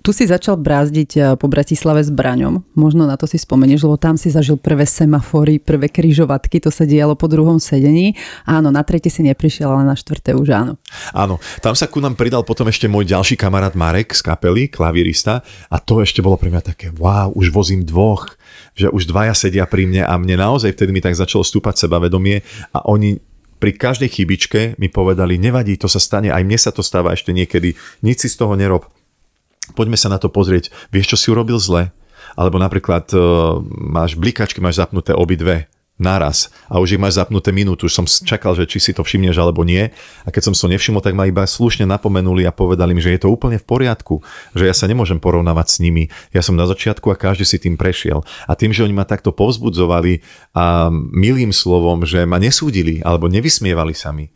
tu si začal brázdiť eh, po Bratislave s Braňom. Možno na to si spomenieš, lebo tam si zažil prvé semafory, prvé kryžovatky, to sa dialo po druhom sedení. Áno, na tretie si neprišiel, ale na štvrté už áno. Áno, tam sa ku nám pridal potom ešte môj ďalší kamarát Marek z kapely, klavírista a to ešte bolo pre mňa také, wow, už vozím dvoch, že už dvaja sedia pri mne a mne naozaj vtedy mi tak začalo stúpať sebavedomie a oni pri každej chybičke mi povedali, nevadí, to sa stane, aj mne sa to stáva ešte niekedy, nič si z toho nerob poďme sa na to pozrieť, vieš, čo si urobil zle? Alebo napríklad uh, máš blikačky, máš zapnuté obidve naraz. A už ich máš zapnuté minútu, už som čakal, že či si to všimneš alebo nie. A keď som to nevšimol, tak ma iba slušne napomenuli a povedali mi, že je to úplne v poriadku, že ja sa nemôžem porovnávať s nimi, ja som na začiatku a každý si tým prešiel. A tým, že oni ma takto povzbudzovali a milým slovom, že ma nesúdili alebo nevysmievali sa mi,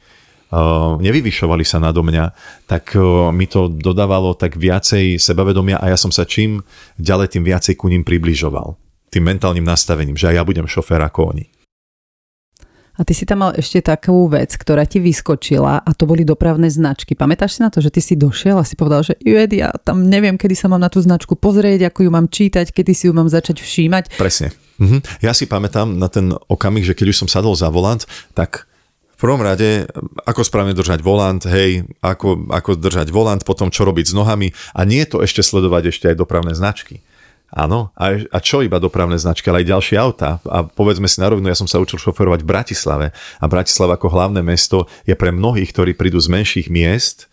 nevyvyšovali sa nado mňa, tak mi to dodávalo tak viacej sebavedomia a ja som sa čím ďalej, tým viacej ku ním približoval. Tým mentálnym nastavením, že aj ja budem šofér ako oni. A ty si tam mal ešte takú vec, ktorá ti vyskočila a to boli dopravné značky. Pamätáš si na to, že ty si došiel a si povedal, že Jed, ja tam neviem, kedy sa mám na tú značku pozrieť, ako ju mám čítať, kedy si ju mám začať všímať. Presne. Mhm. Ja si pamätám na ten okamih, že keď už som sadol za volant, tak prvom rade, ako správne držať volant, hej, ako, ako držať volant, potom čo robiť s nohami a nie je to ešte sledovať ešte aj dopravné značky. Áno, a, a čo iba dopravné značky, ale aj ďalšie auta. A povedzme si na rovinu, ja som sa učil šoferovať v Bratislave a Bratislava ako hlavné mesto je pre mnohých, ktorí prídu z menších miest,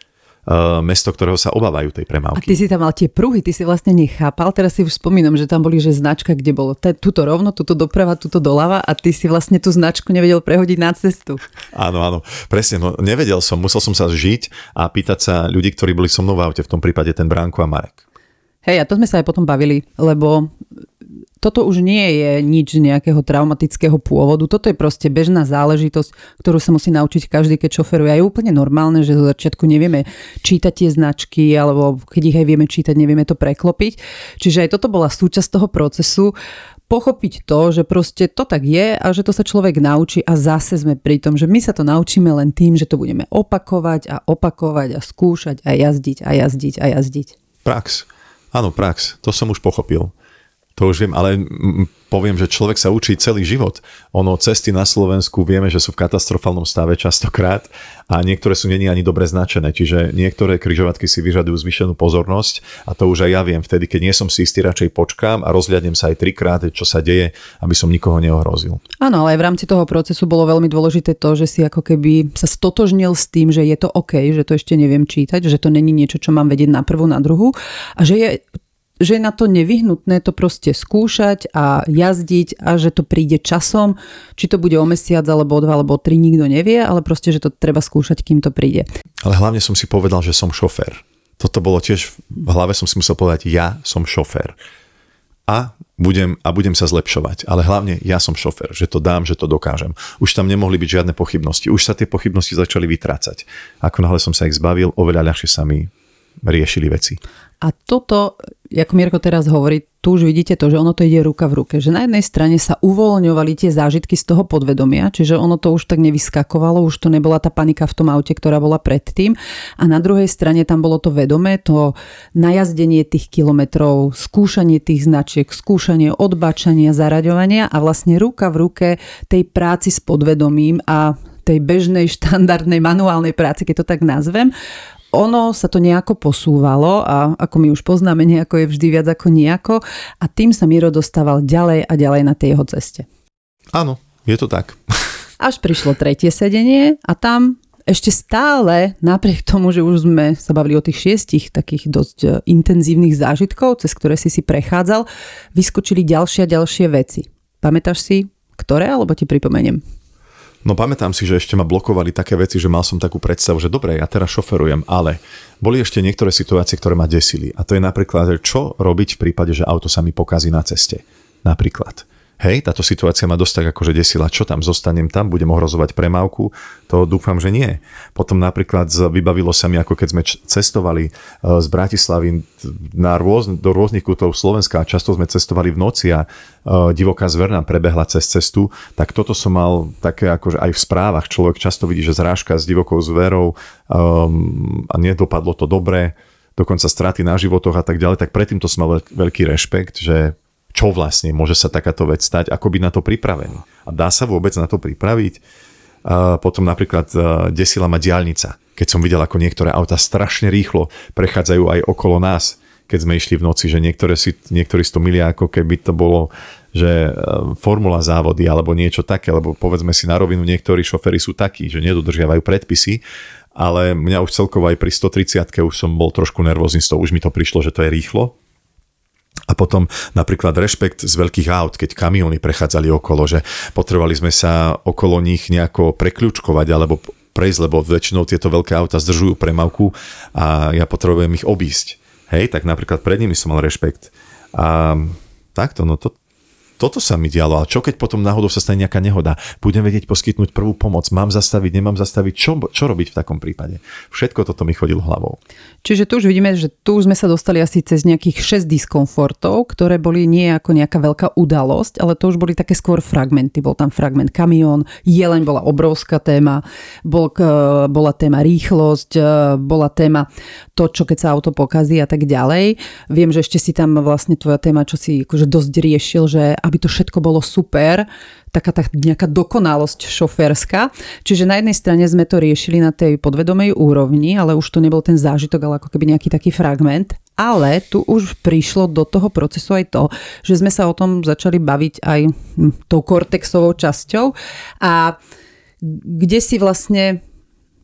mesto, ktorého sa obávajú tej premávky. A ty si tam mal tie pruhy, ty si vlastne nechápal, teraz si už spomínam, že tam boli že značka, kde bolo te, tuto rovno, tuto doprava, tuto doľava a ty si vlastne tú značku nevedel prehodiť na cestu. Áno, áno, presne, no nevedel som, musel som sa žiť a pýtať sa ľudí, ktorí boli so mnou v aute, v tom prípade ten Bránko a Marek. Hej, a to sme sa aj potom bavili, lebo toto už nie je nič nejakého traumatického pôvodu, toto je proste bežná záležitosť, ktorú sa musí naučiť každý, keď šoferuje. A je úplne normálne, že zo začiatku nevieme čítať tie značky, alebo keď ich aj vieme čítať, nevieme to preklopiť. Čiže aj toto bola súčasť toho procesu pochopiť to, že proste to tak je a že to sa človek naučí a zase sme pri tom, že my sa to naučíme len tým, že to budeme opakovať a opakovať a skúšať a jazdiť a jazdiť a jazdiť. Prax. Áno, prax. To som už pochopil. To už viem, ale poviem, že človek sa učí celý život. Ono, cesty na Slovensku vieme, že sú v katastrofálnom stave častokrát a niektoré sú není ani dobre značené, čiže niektoré kryžovatky si vyžadujú zvyšenú pozornosť a to už aj ja viem vtedy, keď nie som si istý, radšej počkám a rozhľadnem sa aj trikrát, čo sa deje, aby som nikoho neohrozil. Áno, ale aj v rámci toho procesu bolo veľmi dôležité to, že si ako keby sa stotožnil s tým, že je to OK, že to ešte neviem čítať, že to není niečo, čo mám vedieť na prvú, na druhú a že je že je na to nevyhnutné to proste skúšať a jazdiť a že to príde časom, či to bude o mesiac alebo o dva alebo o tri, nikto nevie, ale proste, že to treba skúšať, kým to príde. Ale hlavne som si povedal, že som šofér. Toto bolo tiež, v hlave som si musel povedať, ja som šofér. A budem, a budem sa zlepšovať. Ale hlavne ja som šofér, že to dám, že to dokážem. Už tam nemohli byť žiadne pochybnosti. Už sa tie pochybnosti začali vytrácať. Ako náhle som sa ich zbavil, oveľa ľahšie sa mi riešili veci. A toto, ako Mirko teraz hovorí, tu už vidíte to, že ono to ide ruka v ruke. Že na jednej strane sa uvoľňovali tie zážitky z toho podvedomia, čiže ono to už tak nevyskakovalo, už to nebola tá panika v tom aute, ktorá bola predtým. A na druhej strane tam bolo to vedomé, to najazdenie tých kilometrov, skúšanie tých značiek, skúšanie odbačania, zaraďovania a vlastne ruka v ruke tej práci s podvedomím a tej bežnej štandardnej manuálnej práci, keď to tak nazvem, ono sa to nejako posúvalo a ako my už poznáme, nejako je vždy viac ako nejako a tým sa Miro dostával ďalej a ďalej na tej jeho ceste. Áno, je to tak. Až prišlo tretie sedenie a tam ešte stále, napriek tomu, že už sme sa bavili o tých šiestich takých dosť e, intenzívnych zážitkov, cez ktoré si si prechádzal, vyskočili ďalšie a ďalšie veci. Pamätáš si, ktoré, alebo ti pripomeniem? No pamätám si, že ešte ma blokovali také veci, že mal som takú predstavu, že dobre, ja teraz šoferujem, ale boli ešte niektoré situácie, ktoré ma desili. A to je napríklad, čo robiť v prípade, že auto sa mi pokazí na ceste. Napríklad hej, táto situácia ma dosť tak akože desila, čo tam, zostanem tam, budem ohrozovať premávku, to dúfam, že nie. Potom napríklad vybavilo sa mi, ako keď sme cestovali e, z Bratislavy na rôz, do rôznych kútov Slovenska a často sme cestovali v noci a e, divoká zver nám prebehla cez cestu, tak toto som mal také akože aj v správach, človek často vidí, že zrážka s divokou zverou um, a nedopadlo to dobre, dokonca straty na životoch a tak ďalej, tak predtým to som mal veľký rešpekt, že čo vlastne môže sa takáto vec stať, ako byť na to pripravený. A dá sa vôbec na to pripraviť? Potom napríklad desila ma diálnica, keď som videl, ako niektoré auta strašne rýchlo prechádzajú aj okolo nás, keď sme išli v noci, že niektoré si, niektorí si to milia, ako keby to bolo že formula závody alebo niečo také, lebo povedzme si na rovinu, niektorí šoféry sú takí, že nedodržiavajú predpisy, ale mňa už celkovo aj pri 130 už som bol trošku nervózny z toho, už mi to prišlo, že to je rýchlo, a potom napríklad rešpekt z veľkých aut, keď kamióny prechádzali okolo, že potrebovali sme sa okolo nich nejako prekľúčkovať alebo prejsť, lebo väčšinou tieto veľké auta zdržujú premavku a ja potrebujem ich obísť. Hej, tak napríklad pred nimi som mal rešpekt. A takto, no to, toto sa mi dialo. A čo keď potom náhodou sa stane nejaká nehoda? Budem vedieť poskytnúť prvú pomoc. Mám zastaviť, nemám zastaviť. Čo, čo robiť v takom prípade? Všetko toto mi chodilo hlavou. Čiže tu už vidíme, že tu už sme sa dostali asi cez nejakých 6 diskomfortov, ktoré boli nie ako nejaká veľká udalosť, ale to už boli také skôr fragmenty. Bol tam fragment kamión, jeleň bola obrovská téma, bol, bola téma rýchlosť, e, bola téma to, čo keď sa auto pokazí a tak ďalej. Viem, že ešte si tam vlastne tvoja téma, čo si akože dosť riešil, že aby to všetko bolo super, taká tá nejaká dokonalosť šoférska. Čiže na jednej strane sme to riešili na tej podvedomej úrovni, ale už to nebol ten zážitok, ale ako keby nejaký taký fragment. Ale tu už prišlo do toho procesu aj to, že sme sa o tom začali baviť aj hm, tou kortexovou časťou a kde si vlastne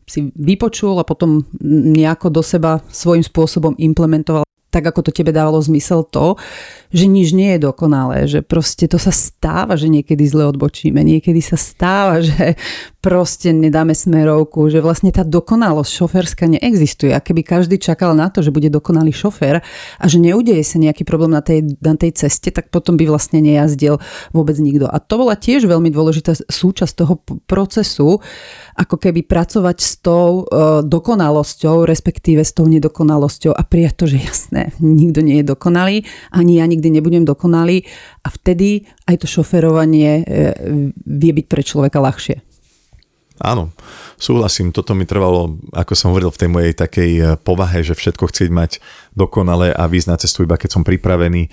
si vypočul a potom nejako do seba svojím spôsobom implementoval tak ako to tebe dávalo zmysel to, že nič nie je dokonalé, že proste to sa stáva, že niekedy zle odbočíme, niekedy sa stáva, že proste nedáme smerovku, že vlastne tá dokonalosť šoferská neexistuje. A keby každý čakal na to, že bude dokonalý šofer a že neudeje sa nejaký problém na tej, na tej ceste, tak potom by vlastne nejazdil vôbec nikto. A to bola tiež veľmi dôležitá súčasť toho procesu, ako keby pracovať s tou uh, dokonalosťou, respektíve s tou nedokonalosťou a prijať to, že jasné, nikto nie je dokonalý, ani ja nikdy nebudem dokonalý a vtedy aj to šoferovanie e, vie byť pre človeka ľahšie. Áno, súhlasím. Toto mi trvalo, ako som hovoril, v tej mojej takej e, povahe, že všetko chcieť mať dokonale a výsť na cestu iba keď som pripravený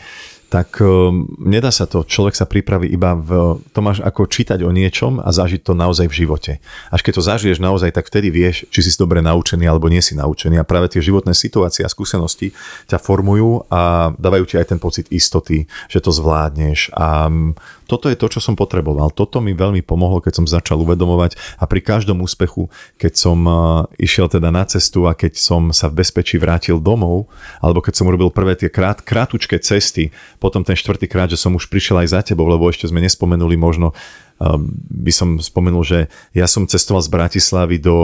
tak um, nedá sa to. Človek sa pripraví iba v... To máš ako čítať o niečom a zažiť to naozaj v živote. Až keď to zažiješ naozaj, tak vtedy vieš, či si dobre naučený alebo nie si naučený. A práve tie životné situácie a skúsenosti ťa formujú a dávajú ti aj ten pocit istoty, že to zvládneš. A um, toto je to, čo som potreboval. Toto mi veľmi pomohlo, keď som začal uvedomovať a pri každom úspechu, keď som uh, išiel teda na cestu a keď som sa v bezpečí vrátil domov, alebo keď som urobil prvé tie krát, krátučké cesty, potom ten štvrtýkrát, že som už prišiel aj za tebou, lebo ešte sme nespomenuli možno um, by som spomenul, že ja som cestoval z Bratislavy do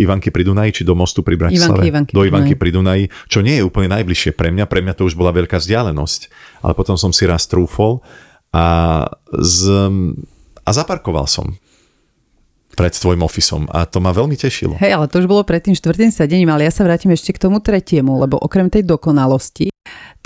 Ivanky pri Dunaji, či do mostu pri Bratislave? Ivanky, Ivanky, do Ivanky pri Dunaji, čo nie je úplne najbližšie pre mňa, pre mňa to už bola veľká vzdialenosť. Ale potom som si raz trúfol a, z, a zaparkoval som. pred tvojim ofisom a to ma veľmi tešilo. Hej, ale to už bolo pred tým štvrtým sedením, ale ja sa vrátim ešte k tomu tretiemu, lebo okrem tej dokonalosti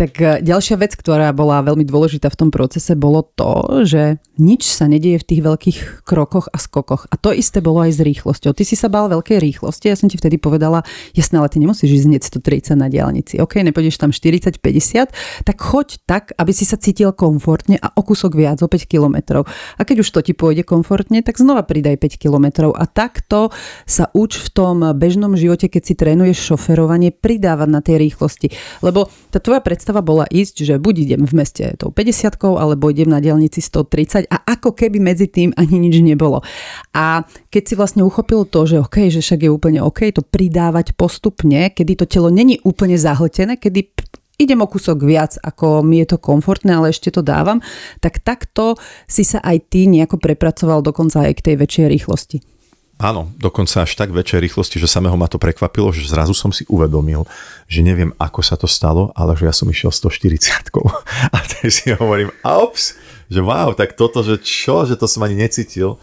tak e, ďalšia vec, ktorá bola veľmi dôležitá v tom procese, bolo to, že nič sa nedieje v tých veľkých krokoch a skokoch. A to isté bolo aj s rýchlosťou. Ty si sa bál veľkej rýchlosti, ja som ti vtedy povedala, jasné, ale ty nemusíš ísť hneď 130 na diálnici. OK, nepôjdeš tam 40-50, tak choď tak, aby si sa cítil komfortne a o kúsok viac, o 5 kilometrov. A keď už to ti pôjde komfortne, tak znova pridaj 5 kilometrov. A takto sa uč v tom bežnom živote, keď si trénuješ šoferovanie, pridávať na tej rýchlosti. Lebo tá tvoja predstava predstava bola ísť, že buď idem v meste tou 50 alebo idem na dielnici 130 a ako keby medzi tým ani nič nebolo. A keď si vlastne uchopil to, že OK, že však je úplne OK to pridávať postupne, kedy to telo není úplne zahltené, kedy idem o kúsok viac, ako mi je to komfortné, ale ešte to dávam, tak takto si sa aj ty nejako prepracoval dokonca aj k tej väčšej rýchlosti. Áno, dokonca až tak väčšej rýchlosti, že samého ma to prekvapilo, že zrazu som si uvedomil, že neviem, ako sa to stalo, ale že ja som išiel 140 A teď si hovorím, ops, že wow, tak toto, že čo, že to som ani necítil.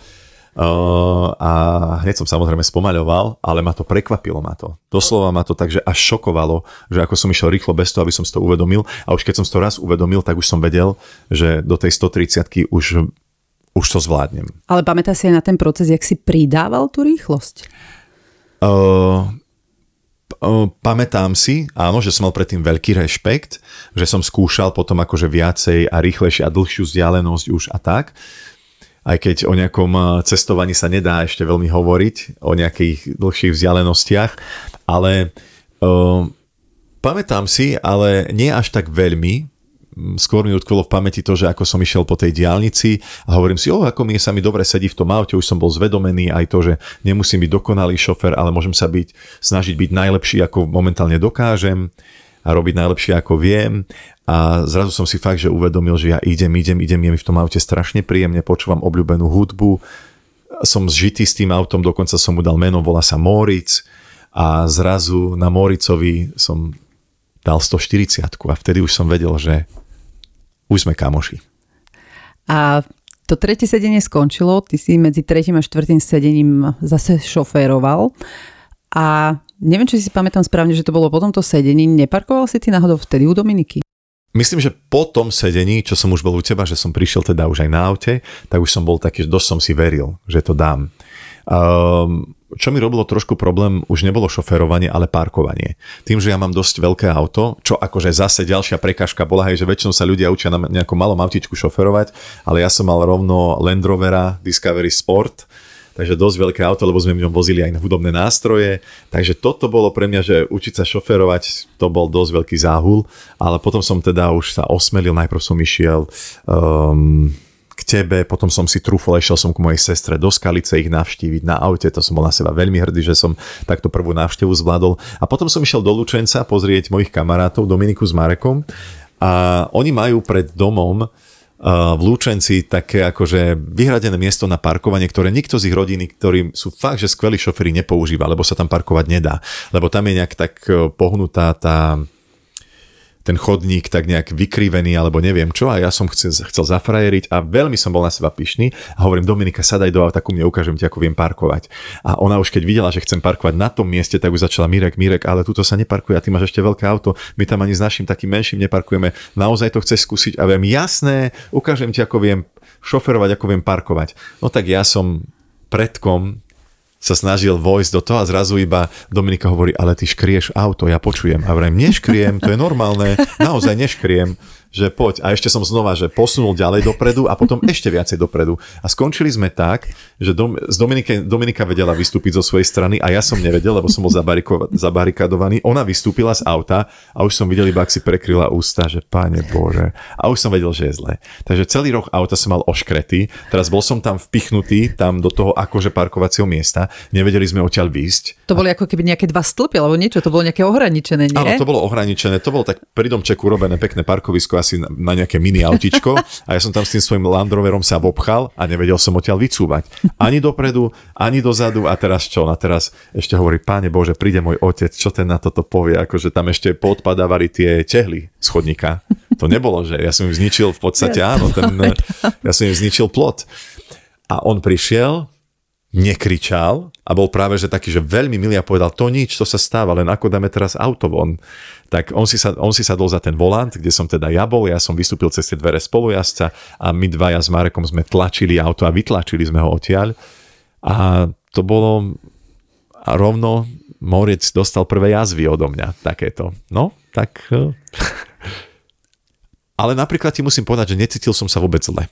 Uh, a hneď som samozrejme spomaľoval, ale ma to prekvapilo ma to. Doslova ma to tak, že až šokovalo, že ako som išiel rýchlo bez toho, aby som si to uvedomil. A už keď som si to raz uvedomil, tak už som vedel, že do tej 130 už už to zvládnem. Ale pamätáš si aj na ten proces, jak si pridával tú rýchlosť? Uh, uh, pamätám si, áno, že som mal predtým veľký rešpekt, že som skúšal potom akože viacej a rýchlejšie a dlhšiu vzdialenosť už a tak. Aj keď o nejakom cestovaní sa nedá ešte veľmi hovoriť, o nejakých dlhších vzdialenostiach, ale uh, pamätám si, ale nie až tak veľmi, skôr mi utkvelo v pamäti to, že ako som išiel po tej diálnici a hovorím si, o, ako mi sa mi dobre sedí v tom aute, už som bol zvedomený aj to, že nemusím byť dokonalý šofer, ale môžem sa byť, snažiť byť najlepší, ako momentálne dokážem a robiť najlepšie, ako viem. A zrazu som si fakt, že uvedomil, že ja idem, idem, idem, je mi v tom aute strašne príjemne, počúvam obľúbenú hudbu, som zžitý s tým autom, dokonca som mu dal meno, volá sa Moritz a zrazu na Moricovi som dal 140 a vtedy už som vedel, že už sme kamoši. A to tretie sedenie skončilo, ty si medzi tretím a štvrtým sedením zase šoféroval a neviem, či si pamätám správne, že to bolo po tomto sedení, neparkoval si ty náhodou vtedy u Dominiky? Myslím, že po tom sedení, čo som už bol u teba, že som prišiel teda už aj na aute, tak už som bol taký, že dosť som si veril, že to dám. Um, čo mi robilo trošku problém, už nebolo šoferovanie, ale parkovanie. Tým, že ja mám dosť veľké auto, čo akože zase ďalšia prekažka bola, hej, že väčšinou sa ľudia učia na nejakom malom autičku šoferovať, ale ja som mal rovno Land Rovera Discovery Sport, takže dosť veľké auto, lebo sme v ňom vozili aj hudobné nástroje, takže toto bolo pre mňa, že učiť sa šoferovať, to bol dosť veľký záhul, ale potom som teda už sa osmelil, najprv som išiel um, k tebe, potom som si trúfol, išiel som k mojej sestre do Skalice ich navštíviť na aute, to som bol na seba veľmi hrdý, že som takto prvú návštevu zvládol. A potom som išiel do Lučenca pozrieť mojich kamarátov Dominiku s Marekom a oni majú pred domom v Lúčenci také akože vyhradené miesto na parkovanie, ktoré nikto z ich rodiny, ktorí sú fakt, že skvelí šoféry nepoužíva, lebo sa tam parkovať nedá. Lebo tam je nejak tak e, pohnutá tá ten chodník tak nejak vykrivený alebo neviem čo a ja som chcel, chcel zafrajeriť a veľmi som bol na seba pyšný a hovorím Dominika, sadaj do auta, ku mne ukážem ti, ako viem parkovať. A ona už keď videla, že chcem parkovať na tom mieste, tak už začala Mirek, Mirek, ale tuto sa neparkuje a ty máš ešte veľké auto, my tam ani s našim takým menším neparkujeme. Naozaj to chceš skúsiť a viem, jasné, ukážem ti, ako viem šoferovať, ako viem parkovať. No tak ja som predkom sa snažil vojsť do toho a zrazu iba Dominika hovorí, ale ty škrieš auto, ja počujem. A vrajím, neškriem, to je normálne, naozaj neškriem že poď. A ešte som znova, že posunul ďalej dopredu a potom ešte viacej dopredu. A skončili sme tak, že Dom, z Dominike, Dominika vedela vystúpiť zo svojej strany a ja som nevedel, lebo som bol zabarikadovaný. Ona vystúpila z auta a už som videl iba, ak si prekryla ústa, že páne Bože. A už som vedel, že je zle. Takže celý roh auta som mal oškretý. Teraz bol som tam vpichnutý, tam do toho akože parkovacieho miesta. Nevedeli sme odtiaľ výjsť. To boli ako keby nejaké dva stĺpy alebo niečo, to bolo nejaké ohraničené, nie? Áno, to bolo ohraničené, to bolo tak pri domčeku urobené pekné parkovisko asi na, na nejaké mini autičko a ja som tam s tým svojim Land Roverom sa obchal a nevedel som odtiaľ vycúvať. Ani dopredu, ani dozadu a teraz čo? A teraz ešte hovorí, páne Bože, príde môj otec, čo ten na toto povie, akože tam ešte podpadávali tie tehly z chodníka. To nebolo, že ja som im zničil v podstate, áno, ten, ja som im zničil plot. A on prišiel, nekričal a bol práve že taký, že veľmi milý a povedal, to nič, to sa stáva, len ako dáme teraz auto von. Tak on si, sa, on si sadol za ten volant, kde som teda ja bol, ja som vystúpil cez tie dvere spolujazca a my dvaja s Marekom sme tlačili auto a vytlačili sme ho odtiaľ. A to bolo a rovno Morec dostal prvé jazvy odo mňa, takéto. No, tak... Eh. Ale napríklad ti musím povedať, že necítil som sa vôbec zle.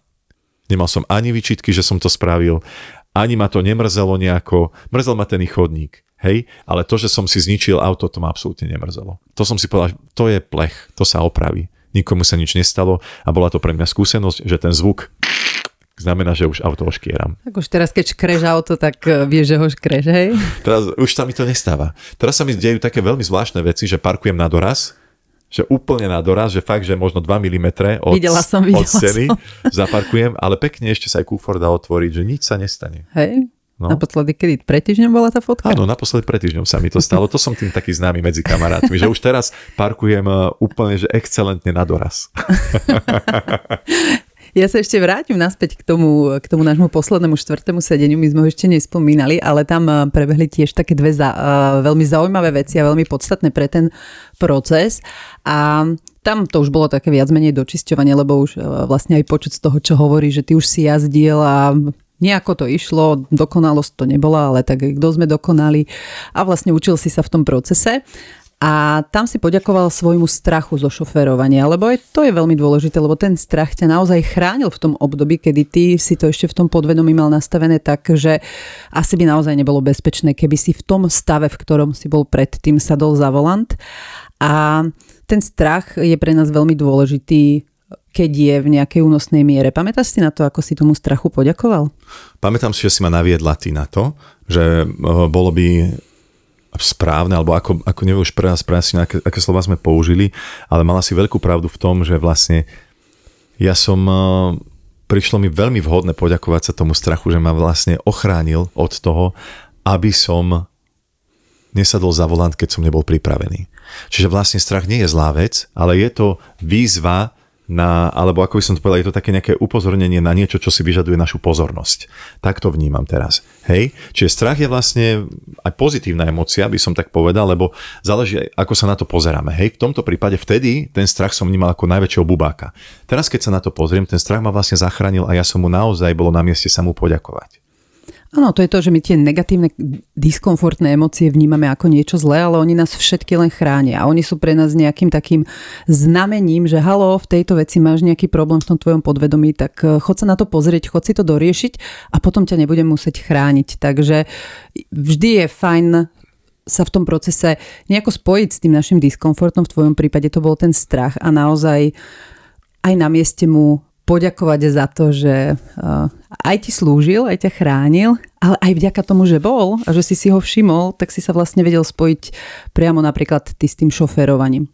Nemal som ani vyčitky, že som to spravil, ani ma to nemrzelo nejako, mrzel ma ten chodník, hej, ale to, že som si zničil auto, to ma absolútne nemrzelo. To som si povedal, to je plech, to sa opraví. Nikomu sa nič nestalo a bola to pre mňa skúsenosť, že ten zvuk znamená, že už auto oškieram. Tak už teraz, keď škreš auto, tak eh, vieš, že ho škreš, hej? Teraz už sa mi to nestáva. Teraz sa mi dejú také veľmi zvláštne veci, že parkujem na doraz, že úplne na doraz, že fakt, že možno 2 mm od, videla som, videla od scény som. zaparkujem, ale pekne ešte sa aj kúfor dá otvoriť, že nič sa nestane. Hej, No. Naposledy, kedy? Pred týždňom bola tá fotka? Áno, naposledy pred týždňom sa mi to stalo. To som tým taký známy medzi kamarátmi, že už teraz parkujem eh, úplne, že excelentne na doraz. Ja sa ešte vrátim naspäť k tomu, k tomu nášmu poslednému štvrtému sedeniu. My sme ho ešte nespomínali, ale tam eh, prebehli tiež také dve za, uh, veľmi zaujímavé veci a veľmi podstatné pre ten proces. A tam to už bolo také viac menej dočisťovanie, lebo už uh, vlastne aj počuť z toho, čo hovorí, že ty už si jazdil a Nejako to išlo, dokonalosť to nebola, ale tak kto sme dokonali a vlastne učil si sa v tom procese. A tam si poďakoval svojmu strachu zo šoferovania, lebo aj to je veľmi dôležité, lebo ten strach ťa naozaj chránil v tom období, kedy ty si to ešte v tom podvedomí mal nastavené tak, že asi by naozaj nebolo bezpečné, keby si v tom stave, v ktorom si bol predtým, sadol za volant. A ten strach je pre nás veľmi dôležitý keď je v nejakej únosnej miere. Pamätáš si na to, ako si tomu strachu poďakoval? Pamätám si, že si ma naviedla ty na to, že eh, bolo by správne, alebo ako, ako neviem už pre nás presne, aké, aké slova sme použili, ale mala si veľkú pravdu v tom, že vlastne ja som, e, prišlo mi veľmi vhodné poďakovať sa tomu strachu, že ma vlastne ochránil od toho, aby som nesadol za volant, keď som nebol pripravený. Čiže vlastne strach nie je zlá vec, ale je to výzva na, alebo ako by som to povedal, je to také nejaké upozornenie na niečo, čo si vyžaduje našu pozornosť. Tak to vnímam teraz. Hej? Čiže strach je vlastne aj pozitívna emocia, by som tak povedal, lebo záleží, ako sa na to pozeráme. Hej? V tomto prípade vtedy ten strach som vnímal ako najväčšieho bubáka. Teraz, keď sa na to pozriem, ten strach ma vlastne zachránil a ja som mu naozaj bolo na mieste sa mu poďakovať. Áno, to je to, že my tie negatívne, diskomfortné emócie vnímame ako niečo zlé, ale oni nás všetky len chránia. Oni sú pre nás nejakým takým znamením, že halo, v tejto veci máš nejaký problém v tom tvojom podvedomí, tak eh, chod sa na to pozrieť, chod si to doriešiť a potom ťa nebudem musieť chrániť. Takže vždy je fajn sa v tom procese nejako spojiť s tým našim diskomfortom. V tvojom prípade to bol ten strach a naozaj aj na mieste mu poďakovať za to, že uh, aj ti slúžil, aj ťa chránil, ale aj vďaka tomu, že bol a že si si ho všimol, tak si sa vlastne vedel spojiť priamo napríklad ty s tým šoférovaním.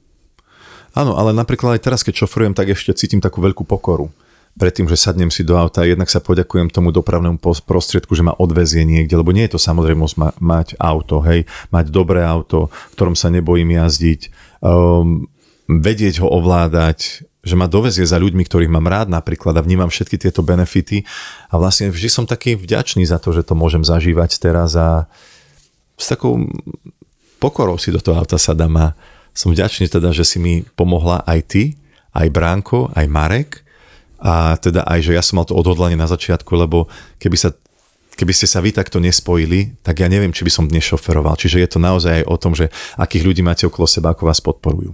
Áno, ale napríklad aj teraz, keď šoferujem, tak ešte cítim takú veľkú pokoru. Predtým, že sadnem si do auta, jednak sa poďakujem tomu dopravnému prostriedku, že ma odvezie niekde, lebo nie je to samozrejme ma- mať auto, hej, mať dobré auto, v ktorom sa nebojím jazdiť, um, vedieť ho ovládať, že ma dovezie za ľuďmi, ktorých mám rád napríklad a vnímam všetky tieto benefity a vlastne vždy som taký vďačný za to, že to môžem zažívať teraz a s takou pokorou si do toho auta sadám a som vďačný teda, že si mi pomohla aj ty, aj Bránko, aj Marek a teda aj, že ja som mal to odhodlanie na začiatku, lebo keby sa keby ste sa vy takto nespojili, tak ja neviem, či by som dnes šoferoval. Čiže je to naozaj aj o tom, že akých ľudí máte okolo seba, ako vás podporujú.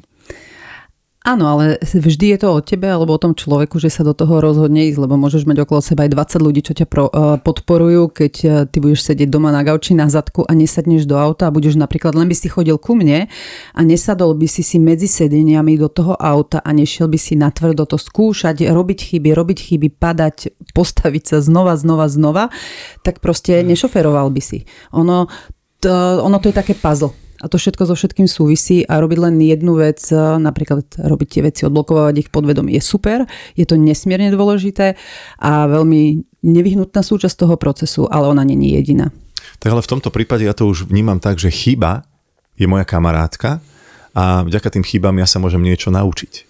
Áno, ale vždy je to o tebe alebo o tom človeku, že sa do toho rozhodne ísť, lebo môžeš mať okolo seba aj 20 ľudí, čo ťa pro, uh, podporujú, keď uh, ty budeš sedieť doma na gauči na zadku a nesadneš do auta a budeš napríklad len by si chodil ku mne a nesadol by si si medzi sedeniami do toho auta a nešiel by si natvrdo to skúšať, robiť chyby, robiť chyby, padať, postaviť sa znova, znova, znova, tak proste nešoferoval by si. Ono to, ono to je také puzzle a to všetko so všetkým súvisí a robiť len jednu vec, e, napríklad robiť tie veci, odblokovať ich podvedomí je super, je to nesmierne dôležité a veľmi nevyhnutná súčasť toho procesu, ale ona není jediná. Tak ale v tomto prípade ja to už vnímam tak, že chyba je moja kamarátka a vďaka tým chybám ja sa môžem niečo naučiť.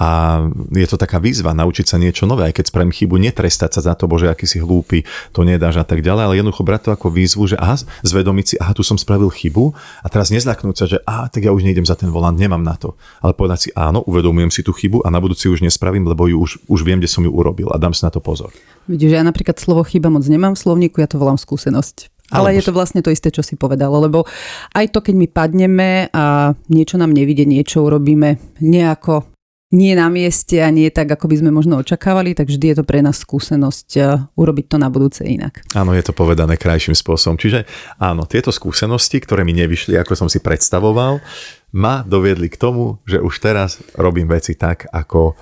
A je to taká výzva naučiť sa niečo nové, aj keď spravím chybu, netrestať sa za to, bože, aký si hlúpy, to nedáš a tak ďalej, ale jednoducho brať to ako výzvu, že aha, zvedomiť si, aha, tu som spravil chybu a teraz nezlaknúť sa, že aha, tak ja už nejdem za ten volant, nemám na to. Ale povedať si, áno, uvedomujem si tú chybu a na budúci už nespravím, lebo ju už, už viem, kde som ju urobil a dám si na to pozor. Vidíš, ja napríklad slovo chyba moc nemám v slovníku, ja to volám skúsenosť. Ale je to vlastne to isté, čo si povedal, lebo aj to, keď my padneme a niečo nám nevidie, niečo urobíme nejako nie na mieste a nie tak, ako by sme možno očakávali, tak vždy je to pre nás skúsenosť uh, urobiť to na budúce inak. Áno, je to povedané krajším spôsobom. Čiže áno, tieto skúsenosti, ktoré mi nevyšli, ako som si predstavoval, ma doviedli k tomu, že už teraz robím veci tak, ako,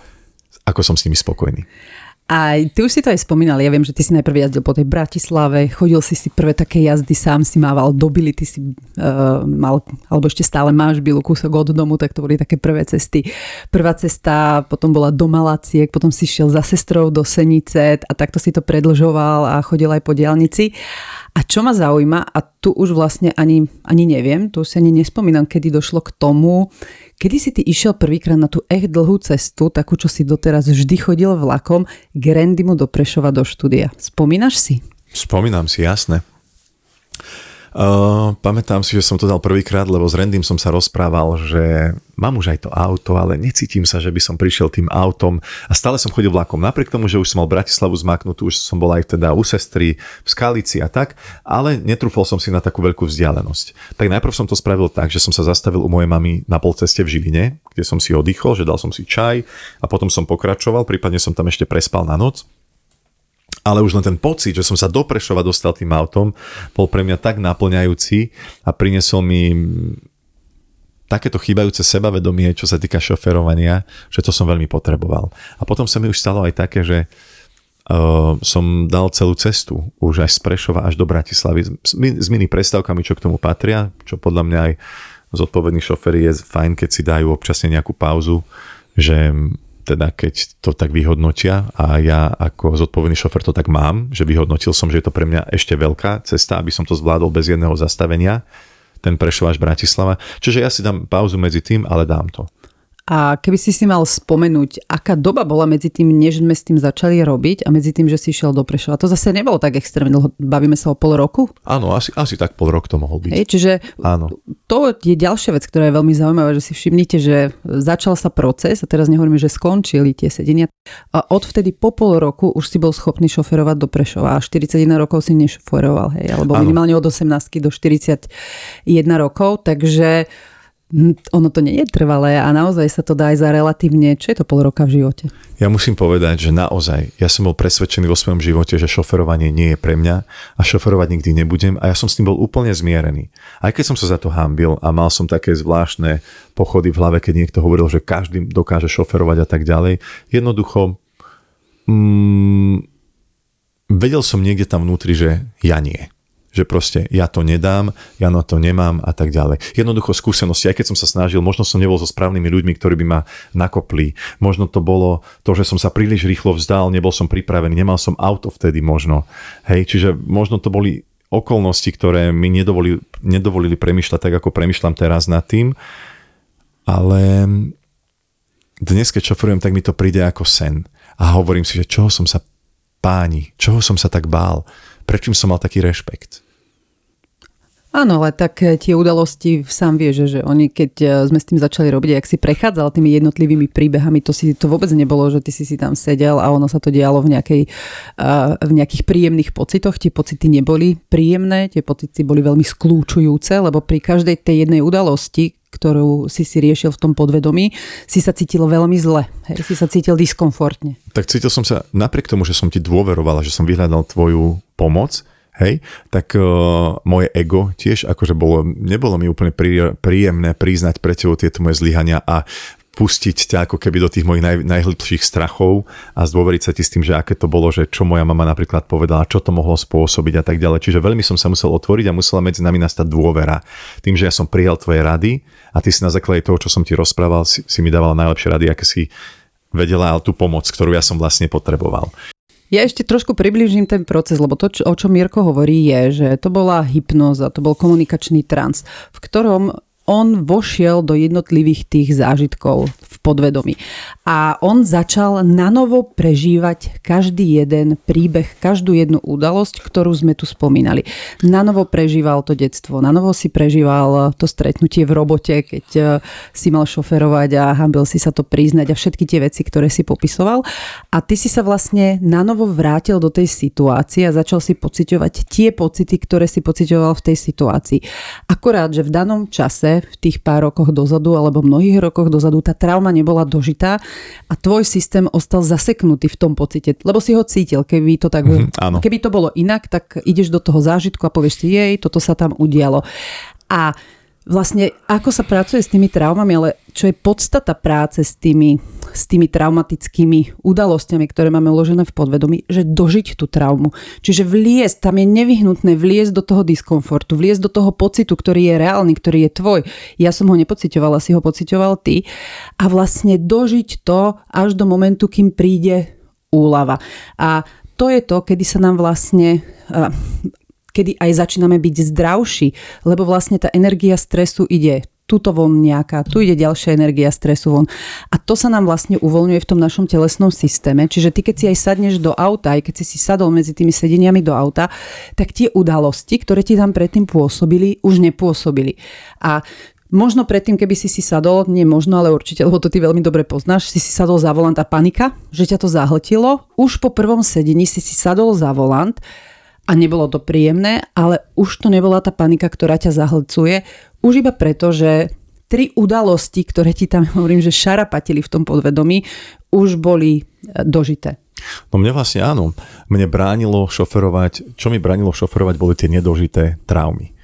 ako som s nimi spokojný. A ty už si to aj spomínal, ja viem, že ty si najprv jazdil po tej Bratislave, chodil si si prvé také jazdy, sám si mával do Bily, ty si uh, mal, alebo ešte stále máš Bilu kúsok od domu, tak to boli také prvé cesty. Prvá cesta potom bola do Malaciek, potom si šiel za sestrou do Senice a takto si to predlžoval a chodil aj po diálnici. A čo ma zaujíma, a tu už vlastne ani, ani neviem, tu si ani nespomínam, kedy došlo k tomu, kedy si ty išiel prvýkrát na tú echt dlhú cestu, takú, čo si doteraz vždy chodil vlakom, k Randymu do Prešova do štúdia. Spomínaš si? Spomínam si, jasne. Uh, pamätám si, že som to dal prvýkrát, lebo s Randym som sa rozprával, že mám už aj to auto, ale necítim sa, že by som prišiel tým autom a stále som chodil vlakom. Napriek tomu, že už som mal Bratislavu zmaknutú, už som bol aj teda u sestry v Skalici a tak, ale netrúfol som si na takú veľkú vzdialenosť. Tak najprv som to spravil tak, že som sa zastavil u mojej mamy na polceste v Žiline, kde som si oddychol, že dal som si čaj a potom som pokračoval, prípadne som tam ešte prespal na noc ale už len ten pocit, že som sa do Prešova dostal tým autom, bol pre mňa tak naplňajúci a priniesol mi takéto chýbajúce sebavedomie, čo sa týka šoferovania, že to som veľmi potreboval. A potom sa mi už stalo aj také, že uh, som dal celú cestu, už až z Prešova až do Bratislavy, s, s mini prestávkami, čo k tomu patria, čo podľa mňa aj zodpovední šoféry je fajn, keď si dajú občasne nejakú pauzu, že teda keď to tak vyhodnotia a ja ako zodpovedný šofer to tak mám, že vyhodnotil som, že je to pre mňa ešte veľká cesta, aby som to zvládol bez jedného zastavenia, ten Prešov Bratislava. Čiže ja si dám pauzu medzi tým, ale dám to. A keby si si mal spomenúť, aká doba bola medzi tým, než sme s tým začali robiť a medzi tým, že si išiel do Prešova. To zase nebolo tak extrémne dlho. Bavíme sa o pol roku? Áno, asi, asi tak pol rok to mohol byť. Hej, čiže Áno. to je ďalšia vec, ktorá je veľmi zaujímavá, že si všimnite, že začal sa proces, a teraz nehovoríme, že skončili tie sedenia. A odvtedy po pol roku už si bol schopný šoferovať do Prešova. A 41 rokov si nešoferoval, hej, alebo Áno. minimálne od 18 do 41 rokov, takže ono to nie je trvalé a naozaj sa to dá aj za relatívne, čo je to pol roka v živote? Ja musím povedať, že naozaj, ja som bol presvedčený vo svojom živote, že šoferovanie nie je pre mňa a šoferovať nikdy nebudem a ja som s tým bol úplne zmierený. Aj keď som sa za to hambil a mal som také zvláštne pochody v hlave, keď niekto hovoril, že každý dokáže šoferovať a tak ďalej, jednoducho mm, vedel som niekde tam vnútri, že ja nie že proste ja to nedám, ja na to nemám a tak ďalej. Jednoducho skúsenosti, aj keď som sa snažil, možno som nebol so správnymi ľuďmi, ktorí by ma nakopli, možno to bolo to, že som sa príliš rýchlo vzdal, nebol som pripravený, nemal som auto vtedy možno. Hej, čiže možno to boli okolnosti, ktoré mi nedovolili, nedovolili premyšľať tak, ako premyšľam teraz nad tým, ale dnes, keď šoferujem, tak mi to príde ako sen. A hovorím si, že čoho som sa páni, čoho som sa tak bál, prečo som mal taký rešpekt? Áno, ale tak eh, tie udalosti sám vie, že, oni keď eh, sme s tým začali robiť, ak si prechádzal tými jednotlivými príbehami, to si to vôbec nebolo, že ty si si tam sedel a ono sa to dialo v, nejakej, uh, v nejakých príjemných pocitoch. Tie pocity neboli príjemné, tie pocity boli veľmi skľúčujúce, lebo pri každej tej jednej udalosti, ktorú si si riešil v tom podvedomí, si sa cítil veľmi zle. Hej, si sa cítil diskomfortne. Tak cítil som sa, napriek tomu, že som ti dôverovala, že som vyhľadal tvoju pomoc, hej, tak uh, moje ego tiež akože bolo, nebolo mi úplne prí, príjemné priznať pre tebou tieto moje zlyhania a pustiť ťa ako keby do tých mojich naj, najhlbších strachov a zdôveriť sa ti s tým, že aké to bolo, že čo moja mama napríklad povedala, čo to mohlo spôsobiť a tak ďalej. Čiže veľmi som sa musel otvoriť a musela medzi nami nastať dôvera. Tým, že ja som prijal tvoje rady a ty si na základe toho, čo som ti rozprával, si, si mi dával najlepšie rady, aké si vedela tú pomoc, ktorú ja som vlastne potreboval. Ja ešte trošku približím ten proces, lebo to, čo, o čom Mirko hovorí, je, že to bola hypnoza, to bol komunikačný trans, v ktorom on vošiel do jednotlivých tých zážitkov v podvedomí. A on začal nanovo prežívať každý jeden príbeh, každú jednu udalosť, ktorú sme tu spomínali. Nanovo prežíval to detstvo, nanovo si prežíval to stretnutie v robote, keď e, si mal šoferovať a hambil si sa to priznať a všetky tie veci, ktoré si popisoval. A ty si sa vlastne nanovo vrátil do tej situácie a začal si pociťovať tie pocity, ktoré si pociťoval v tej situácii. Akorát, že v danom čase, v tých pár rokoch dozadu alebo mnohých rokoch dozadu, tá trauma nebola dožitá a tvoj systém ostal zaseknutý v tom pocite, lebo si ho cítil, keby to tak áno. keby to bolo inak, tak ideš do toho zážitku a povieš si, jej, toto sa tam udialo. A vlastne ako sa pracuje s tými traumami, ale čo je podstata práce s tými, s tými traumatickými udalosťami, ktoré máme uložené v podvedomí, že dožiť tú traumu. Čiže vliesť, tam je nevyhnutné vliesť do toho diskomfortu, vliesť do toho pocitu, ktorý je reálny, ktorý je tvoj. Ja som ho nepocitovala, si ho pocitoval ty. A vlastne dožiť to až do momentu, kým príde úlava. A to je to, kedy sa nám vlastne kedy aj začíname byť zdravší, lebo vlastne tá energia stresu ide tuto von nejaká, tu ide ďalšia energia stresu von. A to sa nám vlastne uvoľňuje v tom našom telesnom systéme. Čiže ty, keď si aj sadneš do auta, aj keď si si sadol medzi tými sedeniami do auta, tak tie udalosti, ktoré ti tam predtým pôsobili, už nepôsobili. A Možno predtým, keby si si sadol, nie možno, ale určite, lebo to ty veľmi dobre poznáš, si si sadol za volant a panika, že ťa to zahltilo. Už po prvom sedení si si sadol za volant a nebolo to príjemné, ale už to nebola tá panika, ktorá ťa zahlcuje, už iba preto, že tri udalosti, ktoré ti tam hovorím, že šarapatili v tom podvedomí, už boli e, dožité. No mne vlastne áno. Mne bránilo šoferovať, čo mi bránilo šoferovať, boli tie nedožité traumy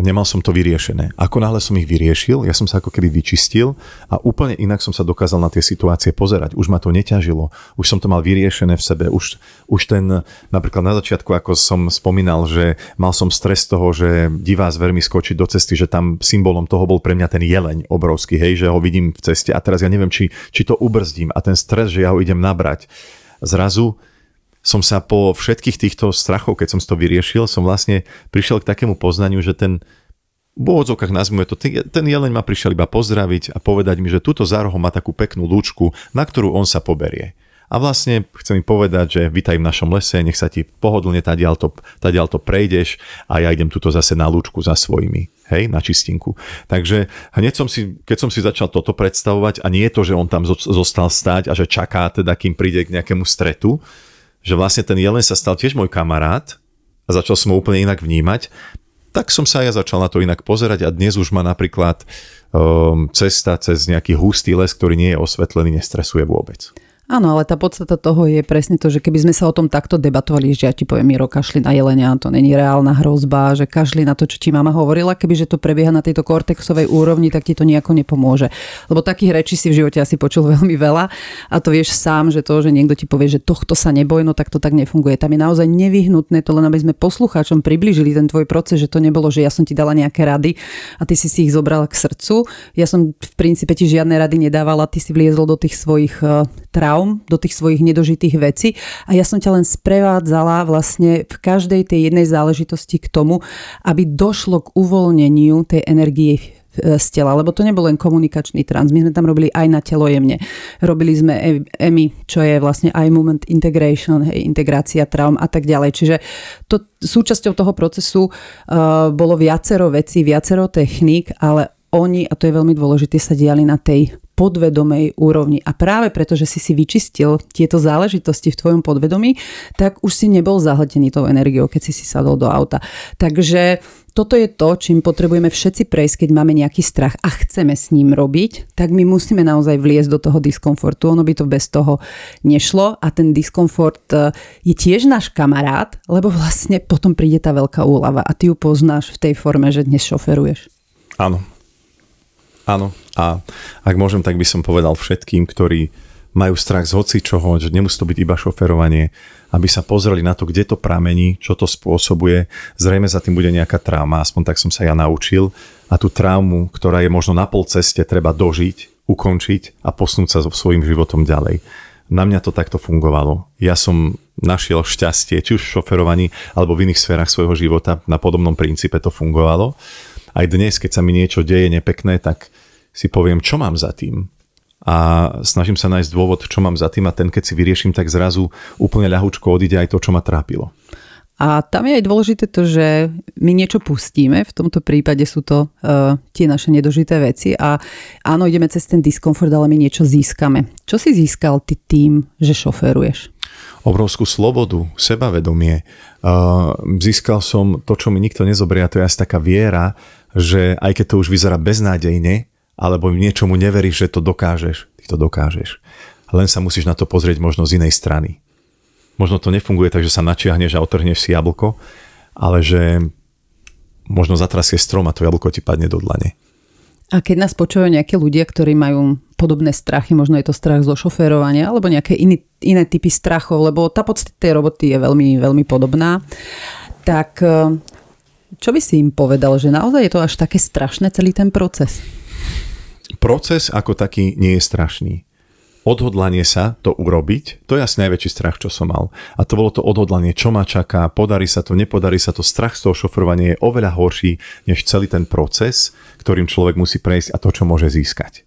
nemal som to vyriešené. Ako náhle som ich vyriešil, ja som sa ako keby vyčistil a úplne inak som sa dokázal na tie situácie pozerať. Už ma to neťažilo, už som to mal vyriešené v sebe, už, už ten, napríklad na začiatku, ako som spomínal, že mal som stres toho, že divá zver mi skočiť do cesty, že tam symbolom toho bol pre mňa ten jeleň obrovský, hej, že ho vidím v ceste a teraz ja neviem, či, či to ubrzdím a ten stres, že ja ho idem nabrať. Zrazu som sa po všetkých týchto strachoch, keď som to vyriešil, som vlastne prišiel k takému poznaniu, že ten v úvodzovkách nazvime to, ten jeleň ma prišiel iba pozdraviť a povedať mi, že túto za rohom má takú peknú lúčku, na ktorú on sa poberie. A vlastne chcem mi povedať, že vitaj v našom lese, nech sa ti pohodlne tadiaľ to, tadiaľ to prejdeš a ja idem tuto zase na lúčku za svojimi, hej, na čistinku. Takže hneď som si, keď som si začal toto predstavovať a nie je to, že on tam zostal stáť a že čaká teda, kým príde k nejakému stretu, že vlastne ten jelen sa stal tiež môj kamarát a začal som ho úplne inak vnímať, tak som sa ja začal na to inak pozerať a dnes už ma napríklad um, cesta cez nejaký hustý les, ktorý nie je osvetlený, nestresuje vôbec. Áno, ale tá podstata toho je presne to, že keby sme sa o tom takto debatovali, že ja ti poviem, Miro, kašli na jelenia, to není reálna hrozba, že kašli na to, čo ti mama hovorila, kebyže to prebieha na tejto kortexovej úrovni, tak ti to nejako nepomôže. Lebo takých rečí si v živote asi počul veľmi veľa a to vieš sám, že to, že niekto ti povie, že tohto sa neboj, no tak to tak nefunguje. Tam je naozaj nevyhnutné to len, aby sme poslucháčom približili ten tvoj proces, že to nebolo, že ja som ti dala nejaké rady a ty si si ich zobrala k srdcu. Ja som v princípe ti žiadne rady nedávala, ty si vliezol do tých svojich eh, traum traum, do tých svojich nedožitých vecí a ja som ťa len sprevádzala vlastne v každej tej jednej záležitosti k tomu, aby došlo k uvoľneniu tej energie e, z tela, lebo to nebol len komunikačný trans. My sme tam robili aj na telo jemne. Robili sme EMI, čo je vlastne eye movement integration, hej, integrácia traum a tak ďalej. Čiže to, súčasťou toho procesu uh, bolo viacero vecí, viacero techník, ale oni, a to je veľmi dôležité, sa diali na tej podvedomej úrovni. A práve preto, že si si vyčistil tieto záležitosti v tvojom podvedomí, tak už si nebol zahltený tou energiou, keď si si sadol do auta. Takže toto je to, čím potrebujeme všetci prejsť, keď máme nejaký strach a chceme s ním robiť, tak my musíme naozaj vliesť do toho diskomfortu. Ono by to bez toho nešlo a ten diskomfort e, je tiež náš kamarát, lebo vlastne potom príde tá veľká úlava a ty ju poznáš v tej forme, že dnes šoferuješ. Áno, Áno. A ak môžem, tak by som povedal všetkým, ktorí majú strach z hoci čoho, že nemusí to byť iba šoferovanie, aby sa pozreli na to, kde to pramení, čo to spôsobuje. Zrejme za tým bude nejaká trauma, aspoň tak som sa ja naučil. A tú traumu, ktorá je možno na pol ceste, treba dožiť, ukončiť a posunúť sa so svojím životom ďalej. Na mňa to takto fungovalo. Ja som našiel šťastie, či už v šoferovaní, alebo v iných sférach svojho života, na podobnom princípe to fungovalo. Aj dnes, keď sa mi niečo deje nepekné, tak si poviem, čo mám za tým. A snažím sa nájsť dôvod, čo mám za tým a ten, keď si vyrieším, tak zrazu úplne ľahučko odíde aj to, čo ma trápilo. A tam je aj dôležité to, že my niečo pustíme, v tomto prípade sú to uh, tie naše nedožité veci a áno, ideme cez ten diskomfort, ale my niečo získame. Čo si získal ty tým, že šoféruješ? Obrovskú slobodu, sebavedomie. Uh, získal som to, čo mi nikto nezobrie a to je asi taká viera, že aj keď to už vyzerá beznádejne, alebo niečomu neveríš, že to dokážeš, ty to dokážeš. Len sa musíš na to pozrieť možno z inej strany možno to nefunguje tak, že sa načiahneš a otrhneš si jablko, ale že možno zatrasie strom a to jablko ti padne do dlane. A keď nás počúvajú nejaké ľudia, ktorí majú podobné strachy, možno je to strach zo šoférovania alebo nejaké iné, iné typy strachov, lebo tá podstata tej roboty je veľmi, veľmi podobná, tak eh, čo by si im povedal, že naozaj je to až také strašné celý ten proces? Proces ako taký nie je strašný odhodlanie sa to urobiť, to je asi najväčší strach, čo som mal. A to bolo to odhodlanie, čo ma čaká, podarí sa to, nepodarí sa to. Strach z toho šofrovania je oveľa horší, než celý ten proces, ktorým človek musí prejsť a to, čo môže získať.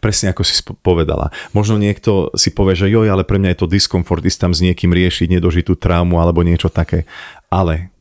Presne ako si povedala. Možno niekto si povie, že joj, ale pre mňa je to diskomfort ísť tam s niekým riešiť nedožitú traumu alebo niečo také. Ale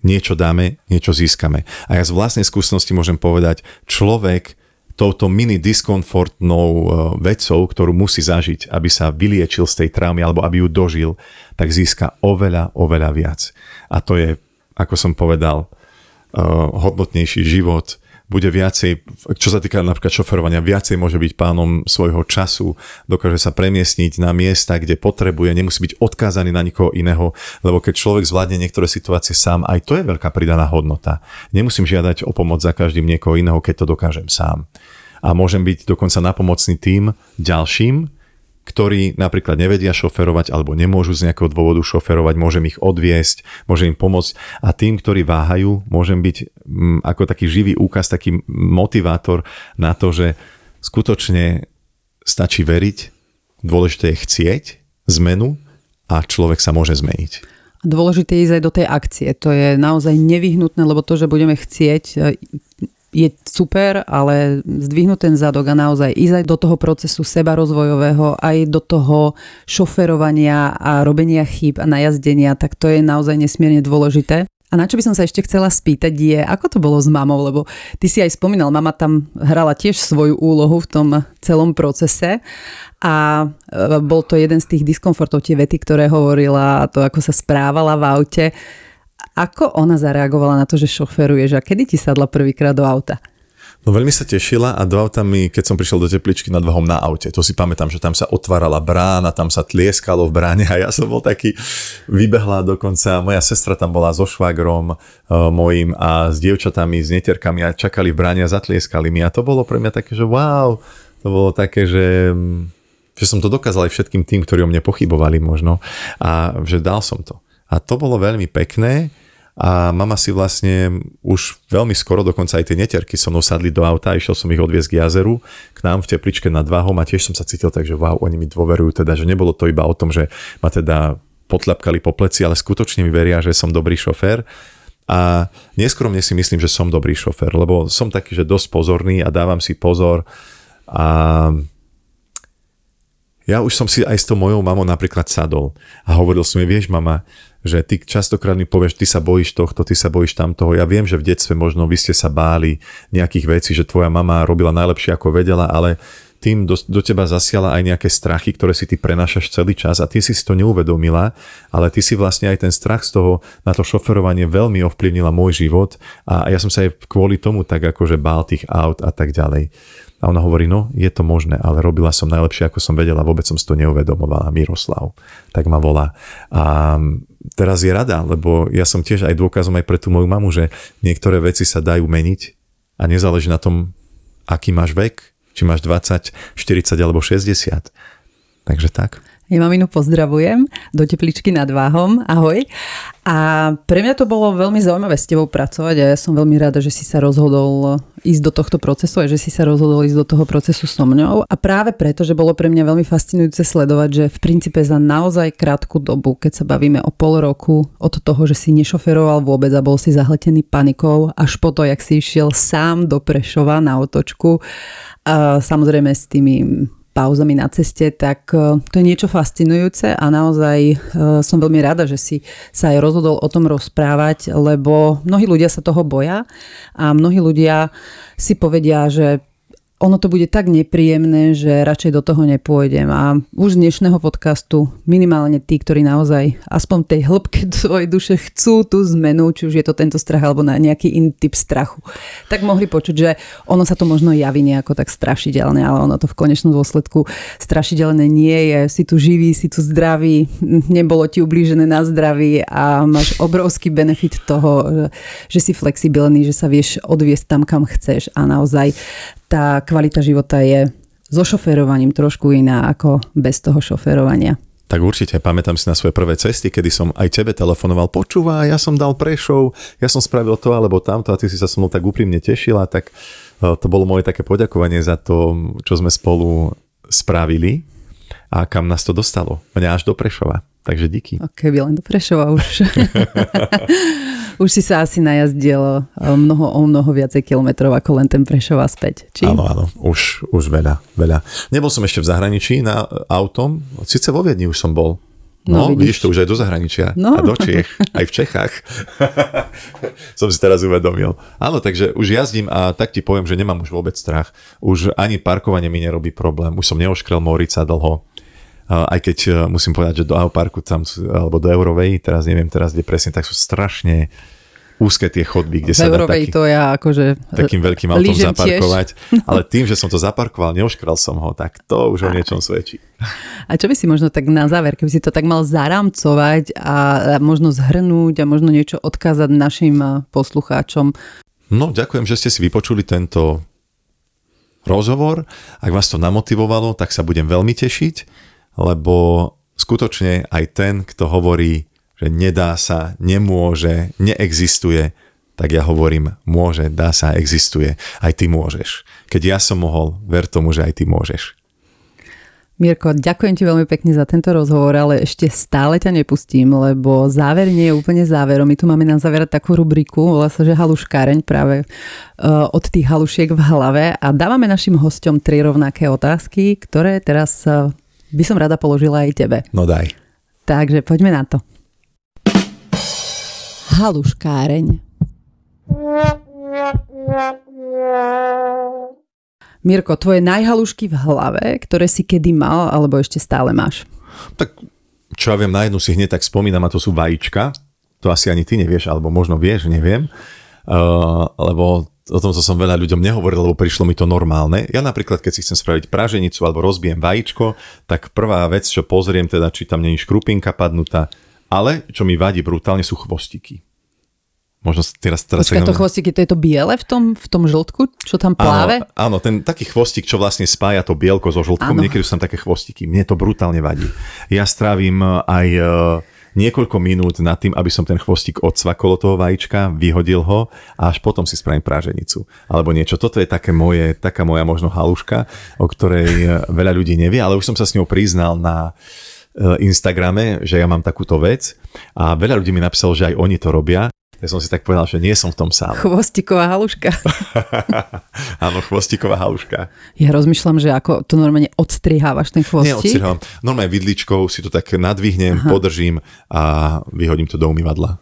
niečo dáme, niečo získame. A ja z vlastnej skúsenosti môžem povedať, človek touto mini diskomfortnou e, vecou, ktorú musí zažiť, aby sa vyliečil z tej traumy alebo aby ju dožil, tak získa oveľa, oveľa viac. A to je, ako som povedal, e, hodnotnejší život, bude viacej, čo sa týka napríklad šoferovania, viacej môže byť pánom svojho času, dokáže sa premiestniť na miesta, kde potrebuje, nemusí byť odkázaný na nikoho iného, lebo keď človek zvládne niektoré situácie sám, aj to je veľká pridaná hodnota. Nemusím žiadať o pomoc za každým niekoho iného, keď to dokážem sám. A môžem byť dokonca napomocný tým ďalším, ktorí napríklad nevedia šoferovať alebo nemôžu z nejakého dôvodu šoferovať, môžem ich odviesť, môžem im pomôcť a tým, ktorí váhajú, môžem byť mm, ako taký živý úkaz, taký motivátor na to, že skutočne stačí veriť, dôležité je chcieť zmenu a človek sa môže zmeniť. Dôležité je ísť aj do tej akcie. To je naozaj nevyhnutné, lebo to, že budeme chcieť, je super, ale zdvihnúť ten zadok a naozaj ísť aj do toho procesu seba rozvojového, aj do toho šoferovania a robenia chýb a najazdenia, tak to je naozaj nesmierne dôležité. A na čo by som sa ešte chcela spýtať je, ako to bolo s mamou, lebo ty si aj spomínal, mama tam hrala tiež svoju úlohu v tom celom procese a e, bol to jeden z tých diskomfortov, tie vety, ktoré hovorila to, ako sa správala v aute. Ako ona zareagovala na to, že šoferuješ a kedy ti sadla prvýkrát do auta? No veľmi sa tešila a do auta mi, keď som prišiel do tepličky nad Vahom na aute, to si pamätám, že tam sa otvárala brána, tam sa tlieskalo v bráne a ja som bol taký, vybehla dokonca, moja sestra tam bola so švagrom uh, mojim a s dievčatami, s neterkami a čakali v bráne a zatlieskali mi a to bolo pre mňa také, že wow, to bolo také, že že som to dokázal aj všetkým tým, ktorí o mne pochybovali možno a že dal som to. A to bolo veľmi pekné a mama si vlastne už veľmi skoro, dokonca aj tie neterky so mnou sadli do auta, išiel som ich odviezť k jazeru, k nám v tepličke nad Váhom a tiež som sa cítil tak, že wow, oni mi dôverujú teda, že nebolo to iba o tom, že ma teda potľapkali po pleci, ale skutočne mi veria, že som dobrý šofér. A neskromne si myslím, že som dobrý šofér, lebo som taký, že dosť pozorný a dávam si pozor a ja už som si aj s tou mojou mamou napríklad sadol a hovoril som jej, vieš mama, že ty častokrát mi povieš, ty sa bojíš tohto, ty sa bojíš tamtoho. Ja viem, že v detstve možno vy ste sa báli nejakých vecí, že tvoja mama robila najlepšie ako vedela, ale tým do, do teba zasiala aj nejaké strachy, ktoré si ty prenášaš celý čas a ty si si to neuvedomila, ale ty si vlastne aj ten strach z toho na to šoferovanie veľmi ovplyvnila môj život a ja som sa aj kvôli tomu tak akože bál tých aut a tak ďalej. A ona hovorí, no je to možné, ale robila som najlepšie, ako som vedela, vôbec som si to neuvedomovala, Miroslav. Tak ma volá. A teraz je rada, lebo ja som tiež aj dôkazom aj pre tú moju mamu, že niektoré veci sa dajú meniť a nezáleží na tom, aký máš vek, či máš 20, 40 alebo 60. Takže tak. Ja maminu pozdravujem do tepličky nad Váhom. Ahoj. A pre mňa to bolo veľmi zaujímavé s tebou pracovať a ja som veľmi rada, že si sa rozhodol ísť do tohto procesu a že si sa rozhodol ísť do toho procesu so mňou. A práve preto, že bolo pre mňa veľmi fascinujúce sledovať, že v princípe za naozaj krátku dobu, keď sa bavíme o pol roku od toho, že si nešoferoval vôbec a bol si zahletený panikou, až po to, jak si išiel sám do Prešova na otočku, a samozrejme s tými pauzami na ceste, tak e, to je niečo fascinujúce a naozaj e, som veľmi rada, že si sa aj rozhodol o tom rozprávať, lebo mnohí ľudia sa toho boja a mnohí ľudia si povedia, že ono to bude tak nepríjemné, že radšej do toho nepôjdem. A už z dnešného podcastu minimálne tí, ktorí naozaj aspoň tej hĺbke svojej duše chcú tú zmenu, či už je to tento strach alebo na nejaký iný typ strachu, tak mohli počuť, že ono sa to možno javí nejako tak strašidelné, ale ono to v konečnom dôsledku strašidelné nie je. Si tu živý, si tu zdravý, nebolo ti ublížené na zdraví a máš obrovský benefit toho, že si flexibilný, že sa vieš odviesť tam, kam chceš a naozaj tá kvalita života je so šoferovaním trošku iná ako bez toho šoferovania. Tak určite, pamätám si na svoje prvé cesty, kedy som aj tebe telefonoval, počúva, ja som dal prešov, ja som spravil to alebo tamto a ty si sa so mnou tak úprimne tešila, tak e, to bolo moje také poďakovanie za to, čo sme spolu spravili a kam nás to dostalo. Mňa až do Prešova. Takže díky. Keby len do Prešova už. už si sa asi najazdil mnoho, o mnoho viacej kilometrov ako len ten Prešova späť. Či? Áno, áno, už, už veľa, veľa. Nebol som ešte v zahraničí na autom, síce vo Viedni už som bol, No, no vidíš. vidíš to už aj do zahraničia no. a do Čiech, aj v Čechách. Som si teraz uvedomil. Áno, takže už jazdím a tak ti poviem, že nemám už vôbec strach. Už ani parkovanie mi nerobí problém. Už som neoškrel Morica dlho aj keď e, musím povedať, že do Auparku tam, alebo do Eurovej, teraz neviem teraz, kde presne, tak sú strašne úzke tie chodby, kde v sa dá taký, to ja akože takým veľkým autom zaparkovať. Tiež. Ale tým, že som to zaparkoval, neoškral som ho, tak to už o niečom svedčí. A čo by si možno tak na záver, keby si to tak mal zaramcovať a možno zhrnúť a možno niečo odkázať našim e, poslucháčom? No, ďakujem, že ste si vypočuli tento rozhovor. Ak vás to namotivovalo, tak sa budem veľmi tešiť lebo skutočne aj ten, kto hovorí, že nedá sa, nemôže, neexistuje, tak ja hovorím, môže, dá sa, existuje. Aj ty môžeš. Keď ja som mohol, ver tomu, že aj ty môžeš. Mirko, ďakujem ti veľmi pekne za tento rozhovor, ale ešte stále ťa nepustím, lebo záver nie je úplne záverom. My tu máme na záver takú rubriku, volá sa, že haluškáreň práve uh, od tých halušiek v hlave a dávame našim hostom tri rovnaké otázky, ktoré teraz uh, by som rada položila aj tebe. No daj. Takže poďme na to. Haluškáreň. Mirko, tvoje najhalušky v hlave, ktoré si kedy mal, alebo ešte stále máš? Tak čo ja viem, na jednu si hneď tak spomínam a to sú vajíčka. To asi ani ty nevieš, alebo možno vieš, neviem. Uh, lebo o tom som veľa ľuďom nehovoril, lebo prišlo mi to normálne. Ja napríklad, keď si chcem spraviť praženicu alebo rozbijem vajíčko, tak prvá vec, čo pozriem, teda, či tam není škrupinka padnutá, ale čo mi vadí brutálne sú chvostiky. Možno teraz... teraz Počkaj, to chvostiky, to je to biele v tom, v tom žltku, čo tam pláve? Áno, áno, ten taký chvostik, čo vlastne spája to bielko so žltkom, áno. niekedy sú tam také chvostiky. Mne to brutálne vadí. Ja strávim aj niekoľko minút nad tým, aby som ten chvostík odsvakol toho vajíčka, vyhodil ho a až potom si spravím práženicu. Alebo niečo. Toto je také moje, taká moja možno haluška, o ktorej e, veľa ľudí nevie, ale už som sa s ňou priznal na e, Instagrame, že ja mám takúto vec a veľa ľudí mi napísalo, že aj oni to robia ja som si tak povedal, že nie som v tom sám. Chvostiková haluška. Áno, chvostiková haluška. Ja rozmýšľam, že ako to normálne odstrihávaš ten chvostík. Neodstrihávam. Normálne vidličkou si to tak nadvihnem, Aha. podržím a vyhodím to do umývadla.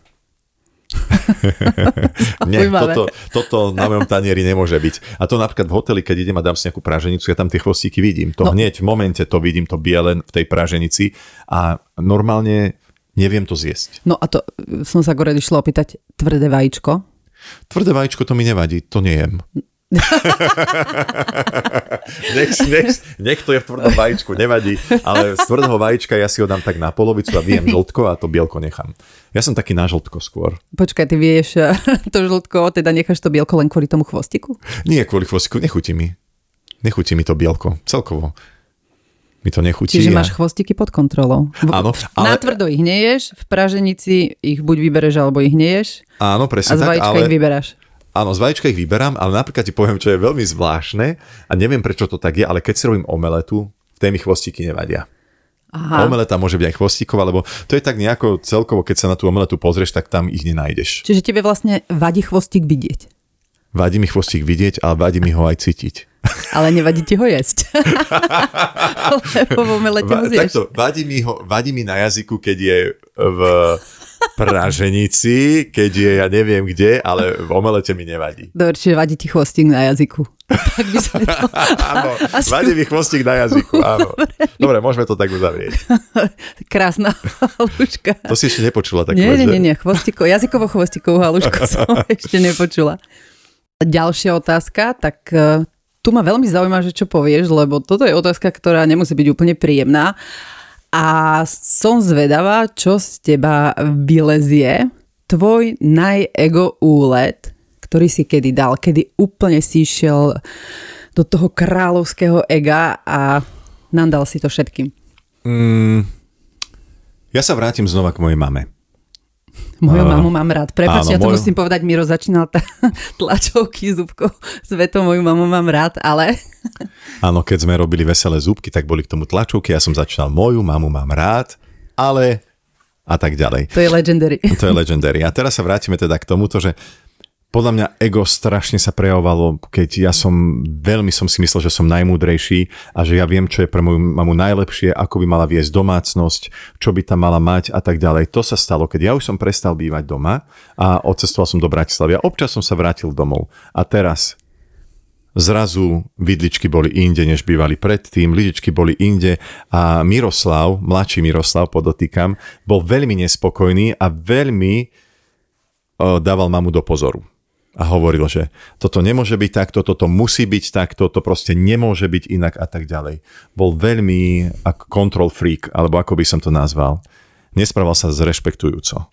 Nie, toto, toto na mojom tanieri nemôže byť. A to napríklad v hoteli, keď idem a dám si nejakú praženicu, ja tam tie chvostíky vidím. To no. hneď v momente to vidím, to biele v tej praženici a normálne neviem to zjesť. No a to som sa gore išla opýtať, tvrdé vajíčko? Tvrdé vajíčko to mi nevadí, to nejem. nech, nech, nech to je v tvrdom vajíčku, nevadí, ale z tvrdého vajíčka ja si ho dám tak na polovicu a viem žltko a to bielko nechám. Ja som taký na žltko skôr. Počkaj, ty vieš to žltko, teda necháš to bielko len kvôli tomu chvostiku? Nie kvôli chvostiku, nechutí mi. Nechutí mi to bielko, celkovo. Mi to nechutí. Čiže a- máš chvostiky pod kontrolou. Áno, Na ale, tvrdo ich neješ, v praženici ich buď vybereš, alebo ich neješ áno, a presne z tak, ale, ich vyberáš. áno, z vajíčka ich vyberám, ale napríklad ti poviem, čo je veľmi zvláštne a neviem, prečo to tak je, ale keď si robím omeletu, v tej mi chvostíky nevadia. Aha. Omeleta môže byť aj chvostíková, lebo to je tak nejako celkovo, keď sa na tú omeletu pozrieš, tak tam ich nenájdeš. Čiže tebe vlastne vadí chvostík vidieť, Vadí mi chvostík vidieť, ale vadí mi ho aj cítiť. Ale nevadí ti ho jesť. Lebo v omelete ho zješ. takto, vadí mi, ho, vadí mi na jazyku, keď je v praženici, keď je ja neviem kde, ale v omelete mi nevadí. Dobre, čiže vadí ti chvostík na jazyku. tak by sme to... Áno, Asi- vadí mi chvostík na jazyku, áno. Dobre, môžeme to tak uzavrieť. Krásna haluška. To si ešte nepočula tak Nie, nie, nie, nie, chvostiko, jazykovo-chvostikovú halušku som ešte nepočula. Ďalšia otázka, tak e, tu ma veľmi zaujíma, že čo povieš, lebo toto je otázka, ktorá nemusí byť úplne príjemná. A som zvedavá, čo z teba vylezie. Tvoj najego úlet, ktorý si kedy dal, kedy úplne si išiel do toho kráľovského ega a nandal si to všetkým. Mm, ja sa vrátim znova k mojej mame. Moju Áno. mamu mám rád. Prepač, ja to moju- musím povedať, Miro začínal t- tlačovky zubkou s vetou, moju mamu mám rád, ale Áno, keď sme robili veselé zúbky, tak boli k tomu tlačovky, ja som začínal moju, mamu mám rád, ale a tak ďalej. to je legendary. To je legendary. A teraz sa vrátime teda k tomuto, že podľa mňa ego strašne sa prejavovalo, keď ja som, veľmi som si myslel, že som najmúdrejší a že ja viem, čo je pre moju mamu najlepšie, ako by mala viesť domácnosť, čo by tam mala mať a tak ďalej. To sa stalo, keď ja už som prestal bývať doma a odcestoval som do Bratislavy a občas som sa vrátil domov. A teraz zrazu vidličky boli inde, než bývali predtým, lyžičky boli inde a Miroslav, mladší Miroslav, podotýkam, bol veľmi nespokojný a veľmi o, dával mamu do pozoru. A hovoril, že toto nemôže byť takto, toto musí byť takto, to proste nemôže byť inak a tak ďalej. Bol veľmi control freak, alebo ako by som to nazval. Nesprával sa zrešpektujúco.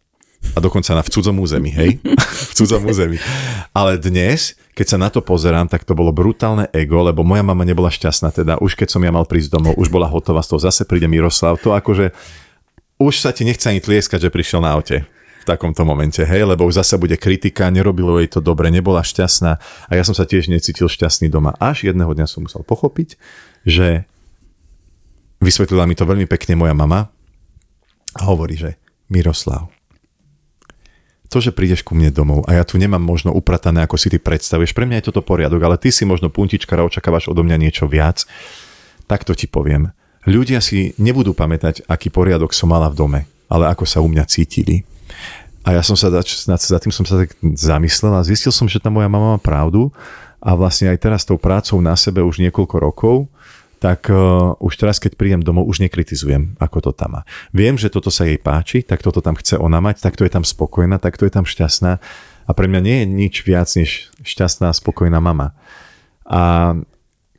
A dokonca na v cudzom území, hej? v cudzom území. Ale dnes, keď sa na to pozerám, tak to bolo brutálne ego, lebo moja mama nebola šťastná, teda už keď som ja mal prísť domov, už bola hotová z toho, zase príde Miroslav, to akože už sa ti nechce ani tlieskať, že prišiel na aute v takomto momente, hej, lebo už zase bude kritika, nerobilo jej to dobre, nebola šťastná a ja som sa tiež necítil šťastný doma. Až jedného dňa som musel pochopiť, že vysvetlila mi to veľmi pekne moja mama a hovorí, že Miroslav, to, že prídeš ku mne domov a ja tu nemám možno upratané, ako si ty predstavuješ, pre mňa je toto poriadok, ale ty si možno puntičkara, očakávaš odo mňa niečo viac, tak to ti poviem. Ľudia si nebudú pamätať, aký poriadok som mala v dome, ale ako sa u mňa cítili. A ja som sa zač- za tým som sa tak zamyslel a zistil som, že tá moja mama má pravdu a vlastne aj teraz tou prácou na sebe už niekoľko rokov, tak uh, už teraz, keď prídem domov, už nekritizujem, ako to tam má. Viem, že toto sa jej páči, tak toto tam chce ona mať, tak to je tam spokojná, tak to je tam šťastná. A pre mňa nie je nič viac, než šťastná spokojná mama. A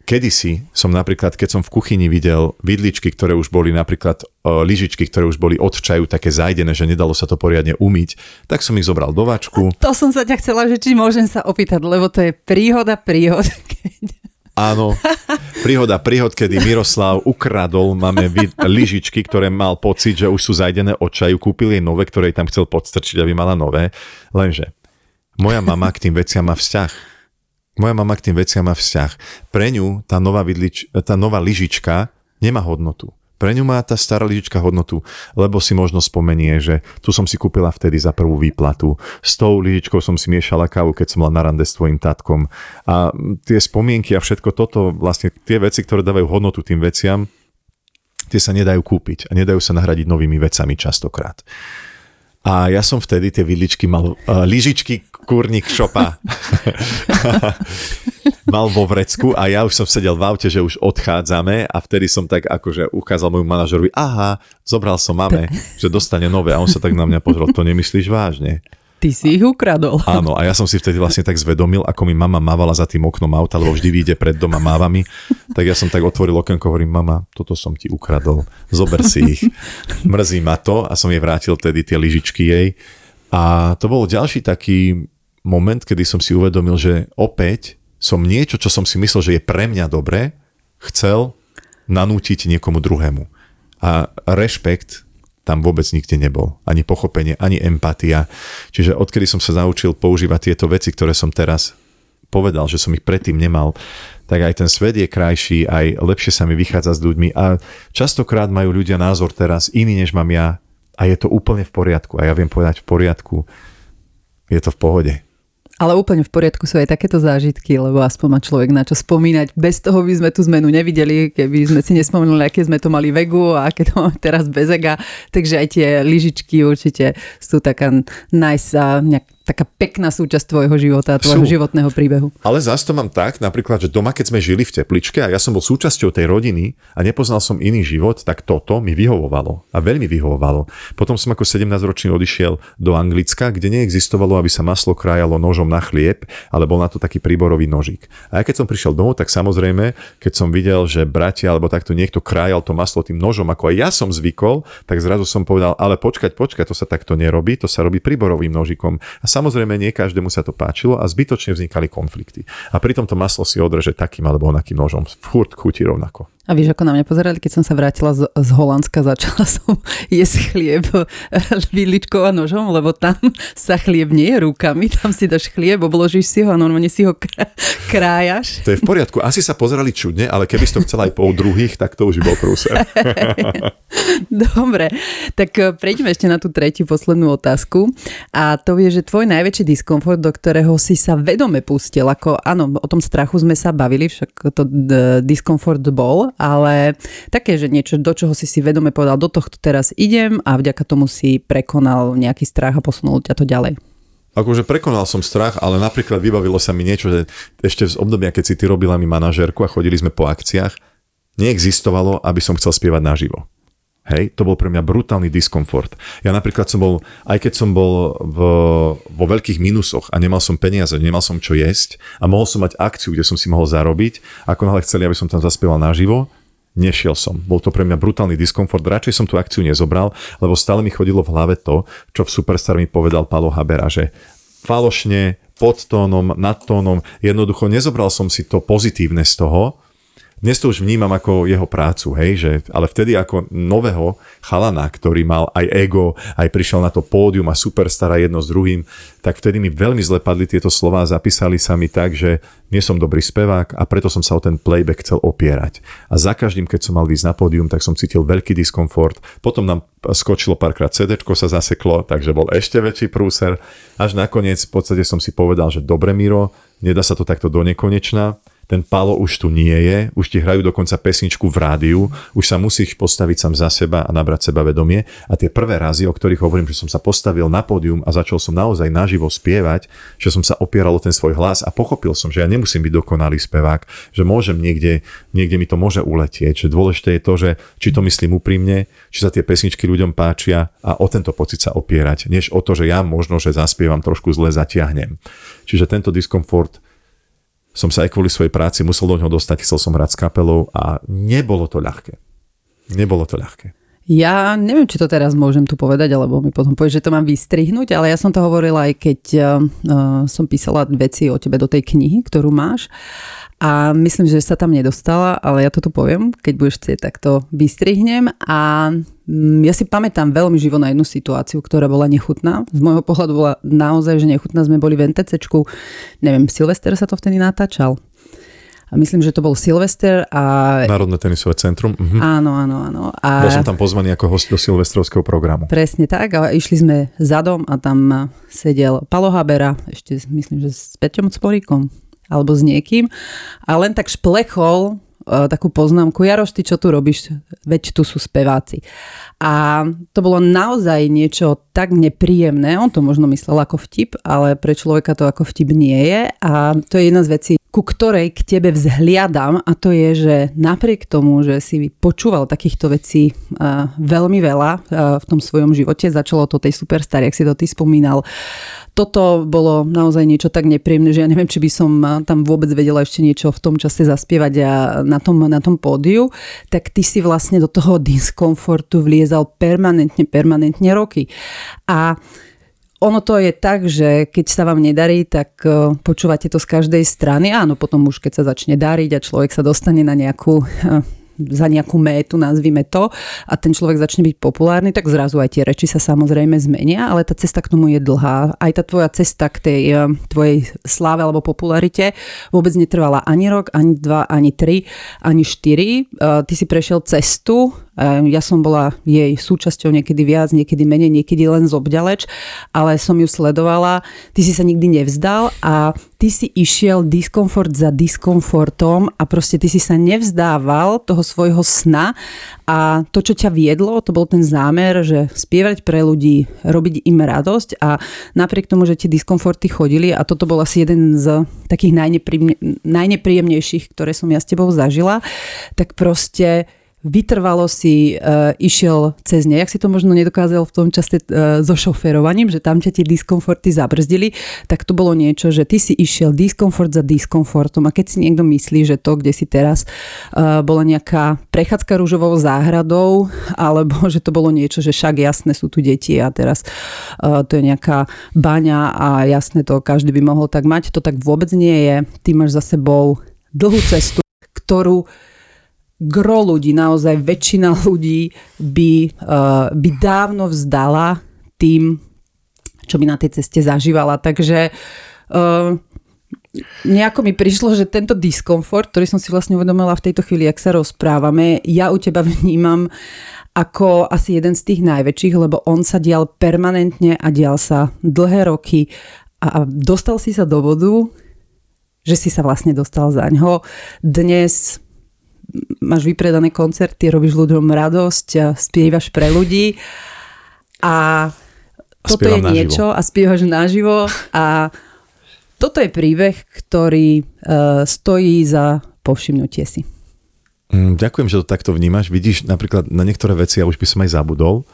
kedysi som napríklad, keď som v kuchyni videl vidličky, ktoré už boli napríklad o, lyžičky, ktoré už boli od čaju také zajdené, že nedalo sa to poriadne umyť, tak som ich zobral do váčku. To som sa ťa chcela, že či môžem sa opýtať, lebo to je príhoda príhod. Keď... Áno, príhoda, príhod, kedy Miroslav ukradol, máme vid- lyžičky, ktoré mal pocit, že už sú zajdené od čaju, kúpil jej nové, ktoré tam chcel podstrčiť, aby mala nové. Lenže moja mama k tým veciam má vzťah. Moja mama k tým veciam má vzťah. Pre ňu tá nová, vidlič, tá nová lyžička nemá hodnotu. Pre ňu má tá stará lyžička hodnotu, lebo si možno spomenie, že tu som si kúpila vtedy za prvú výplatu. S tou lyžičkou som si miešala kávu, keď som bola na rande s tvojim tatkom. A tie spomienky a všetko toto, vlastne tie veci, ktoré dávajú hodnotu tým veciam, tie sa nedajú kúpiť a nedajú sa nahradiť novými vecami častokrát. A ja som vtedy tie vidličky mal, uh, lyžičky kurník šopa mal vo vrecku a ja už som sedel v aute, že už odchádzame a vtedy som tak akože ukázal môjmu manažerovi, aha, zobral som mame, že dostane nové a on sa tak na mňa pozrel, to nemyslíš vážne? Ty si ich ukradol. Áno, a ja som si vtedy vlastne tak zvedomil, ako mi mama mávala za tým oknom auta, lebo vždy vyjde pred doma mávami, tak ja som tak otvoril okienko, hovorím, mama, toto som ti ukradol, zober si ich. Mrzí ma to a som jej vrátil tedy tie lyžičky jej. A to bol ďalší taký moment, kedy som si uvedomil, že opäť som niečo, čo som si myslel, že je pre mňa dobré, chcel nanútiť niekomu druhému. A rešpekt tam vôbec nikde nebol. Ani pochopenie, ani empatia. Čiže odkedy som sa naučil používať tieto veci, ktoré som teraz povedal, že som ich predtým nemal, tak aj ten svet je krajší, aj lepšie sa mi vychádza s ľuďmi a častokrát majú ľudia názor teraz iný, než mám ja a je to úplne v poriadku a ja viem povedať v poriadku, je to v pohode. Ale úplne v poriadku sú aj takéto zážitky, lebo aspoň má človek na čo spomínať. Bez toho by sme tú zmenu nevideli, keby sme si nespomenuli, aké sme to mali vegu a aké to máme teraz bez ega. Takže aj tie lyžičky určite sú taká nice nejak taká pekná súčasť tvojho života, tvojho Sú. životného príbehu. Ale zase to mám tak, napríklad, že doma, keď sme žili v tepličke a ja som bol súčasťou tej rodiny a nepoznal som iný život, tak toto mi vyhovovalo a veľmi vyhovovalo. Potom som ako 17-ročný odišiel do Anglicka, kde neexistovalo, aby sa maslo krájalo nožom na chlieb, ale bol na to taký príborový nožík. A aj keď som prišiel domov, tak samozrejme, keď som videl, že bratia alebo takto niekto krájal to maslo tým nožom, ako aj ja som zvykol, tak zrazu som povedal, ale počkať, počkať, to sa takto nerobí, to sa robí príborovým nožikom. A Samozrejme, nie každému sa to páčilo a zbytočne vznikali konflikty. A pritom to maslo si odreže takým alebo onakým nožom. Furt chutí rovnako. A vieš, ako na mňa pozerali, keď som sa vrátila z, z Holandska, začala som jesť chlieb výličkou a nožom, lebo tam sa chlieb nie je rukami, tam si dáš chlieb, obložíš si ho a normálne si ho krájaš. To je v poriadku. Asi sa pozerali čudne, ale keby si to chcela aj po druhých, tak to už bol prúser. Dobre, tak eh, prejdeme ešte na tú tretiu poslednú otázku. A to je, že tvoj najväčší diskomfort, do ktorého si sa vedome pustil, ako áno, o tom strachu sme sa bavili, však to eh, diskomfort bol, ale také, že niečo, do čoho si si vedome povedal, do tohto teraz idem a vďaka tomu si prekonal nejaký strach a posunul ťa to ďalej. Akože prekonal som strach, ale napríklad vybavilo sa mi niečo, že ešte z obdobia, keď si ty robila mi manažérku a chodili sme po akciách, neexistovalo, aby som chcel spievať naživo. Hej, to bol pre mňa brutálny diskomfort. Ja napríklad som bol, aj keď som bol v, vo veľkých minusoch a nemal som peniaze, nemal som čo jesť a mohol som mať akciu, kde som si mohol zarobiť, ako náhle chceli, aby som tam zaspieval naživo, nešiel som. Bol to pre mňa brutálny diskomfort. Radšej som tú akciu nezobral, lebo stále mi chodilo v hlave to, čo v Superstar mi povedal Palo Habera, že falošne, pod tónom, nad tónom, jednoducho nezobral som si to pozitívne z toho, dnes to už vnímam ako jeho prácu, hej, že, ale vtedy ako nového chalana, ktorý mal aj ego, aj prišiel na to pódium a superstar jedno s druhým, tak vtedy mi veľmi zle padli tieto slova zapísali sa mi tak, že nie som dobrý spevák a preto som sa o ten playback chcel opierať. A za každým, keď som mal ísť na pódium, tak som cítil veľký diskomfort. Potom nám skočilo párkrát CD sa zaseklo, takže bol ešte väčší prúser. Až nakoniec v podstate som si povedal, že dobre Miro, nedá sa to takto do nekonečna ten Palo už tu nie je, už ti hrajú dokonca pesničku v rádiu, už sa musíš postaviť sám za seba a nabrať seba vedomie. A tie prvé razy, o ktorých hovorím, že som sa postavil na pódium a začal som naozaj naživo spievať, že som sa opieral o ten svoj hlas a pochopil som, že ja nemusím byť dokonalý spevák, že môžem niekde, niekde mi to môže uletieť, že dôležité je to, že či to myslím úprimne, či sa tie pesničky ľuďom páčia a o tento pocit sa opierať, než o to, že ja možno, že zaspievam trošku zle zatiahnem. Čiže tento diskomfort som sa aj kvôli svojej práci musel do ňoho dostať, chcel som hrať s kapelou a nebolo to ľahké. Nebolo to ľahké. Ja neviem, či to teraz môžem tu povedať, alebo mi potom povieš, že to mám vystrihnúť, ale ja som to hovorila aj keď uh, som písala veci o tebe do tej knihy, ktorú máš. A myslím, že sa tam nedostala, ale ja to tu poviem, keď budeš chcieť, tak to vystrihnem. A mm, ja si pamätám veľmi živo na jednu situáciu, ktorá bola nechutná. Z môjho pohľadu bola naozaj, že nechutná. Sme boli v NTCčku, neviem, Silvester sa to vtedy natáčal. A myslím, že to bol Silvester a... Národné tenisové centrum. Mhm. Áno, áno, áno. A... Bol som tam pozvaný ako host do silvestrovského programu. Presne tak. A išli sme zadom a tam sedel Palo Habera, ešte myslím, že s Peťom Sporíkom alebo s niekým a len tak šplechol uh, takú poznámku, Jaroš, ty čo tu robíš? Veď tu sú speváci. A to bolo naozaj niečo tak nepríjemné, on to možno myslel ako vtip, ale pre človeka to ako vtip nie je a to je jedna z vecí, ku ktorej k tebe vzhliadam a to je, že napriek tomu, že si počúval takýchto vecí uh, veľmi veľa uh, v tom svojom živote, začalo to tej superstar, jak si to ty spomínal, toto bolo naozaj niečo tak nepríjemné, že ja neviem, či by som tam vôbec vedela ešte niečo v tom čase zaspievať a na tom, na tom pódiu, tak ty si vlastne do toho diskomfortu vliezal permanentne, permanentne roky. A ono to je tak, že keď sa vám nedarí, tak e, počúvate to z každej strany. Áno, potom už keď sa začne dariť a človek sa dostane na nejakú e, za nejakú métu, nazvime to, a ten človek začne byť populárny, tak zrazu aj tie reči sa samozrejme zmenia, ale tá cesta k tomu je dlhá. Aj tá tvoja cesta k tej eh, tvojej sláve alebo popularite vôbec netrvala ani rok, ani dva, ani tri, ani štyri. Ty si prešiel cestu, ja som bola jej súčasťou niekedy viac, niekedy menej, niekedy len zobďaleč, ale som ju sledovala. Ty si sa nikdy nevzdal a ty si išiel diskomfort za diskomfortom a proste ty si sa nevzdával toho svojho sna a to, čo ťa viedlo, to bol ten zámer, že spievať pre ľudí, robiť im radosť a napriek tomu, že tie diskomforty chodili a toto bol asi jeden z takých najnepríjemnejších, ktoré som ja s tebou zažila, tak proste vytrvalo si uh, išiel cez ne. Jak si to možno nedokázal v tom čase uh, so šoferovaním, že tam ťa tie diskomforty zabrzdili, tak to bolo niečo, že ty si išiel diskomfort za diskomfortom a keď si niekto myslí, že to, kde si teraz uh, bola nejaká prechádzka rúžovou záhradou, alebo že to bolo niečo, že však jasné sú tu deti a teraz uh, to je nejaká baňa a jasné to každý by mohol tak mať, to tak vôbec nie je. Ty máš za sebou dlhú cestu, ktorú gro ľudí, naozaj väčšina ľudí by, uh, by dávno vzdala tým, čo by na tej ceste zažívala. Takže uh, nejako mi prišlo, že tento diskomfort, ktorý som si vlastne uvedomila v tejto chvíli, ak sa rozprávame, ja u teba vnímam ako asi jeden z tých najväčších, lebo on sa dial permanentne a dial sa dlhé roky a dostal si sa do bodu, že si sa vlastne dostal za ňo. Dnes máš vypredané koncerty, robíš ľuďom radosť, spievaš pre ľudí a toto je niečo a spievaš naživo a toto je príbeh, ktorý uh, stojí za povšimnutie si. Mm, ďakujem, že to takto vnímaš. Vidíš, napríklad na niektoré veci ja už by som aj zabudol.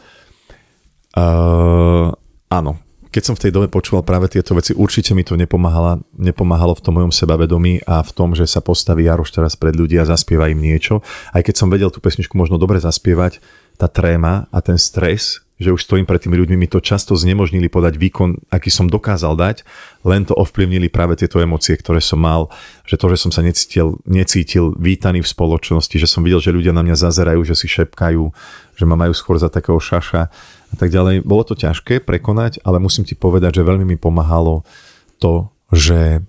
Uh, áno, keď som v tej dobe počúval práve tieto veci, určite mi to nepomáhalo, nepomáhalo v tom mojom sebavedomí a v tom, že sa postaví Jaroš teraz pred ľudí a zaspieva im niečo. Aj keď som vedel tú pesničku možno dobre zaspievať, tá tréma a ten stres, že už stojím pred tými ľuďmi, mi to často znemožnili podať výkon, aký som dokázal dať, len to ovplyvnili práve tieto emócie, ktoré som mal, že to, že som sa necítil, necítil vítaný v spoločnosti, že som videl, že ľudia na mňa zazerajú, že si šepkajú, že ma majú skôr za takého šaša a tak ďalej. Bolo to ťažké prekonať, ale musím ti povedať, že veľmi mi pomáhalo to, že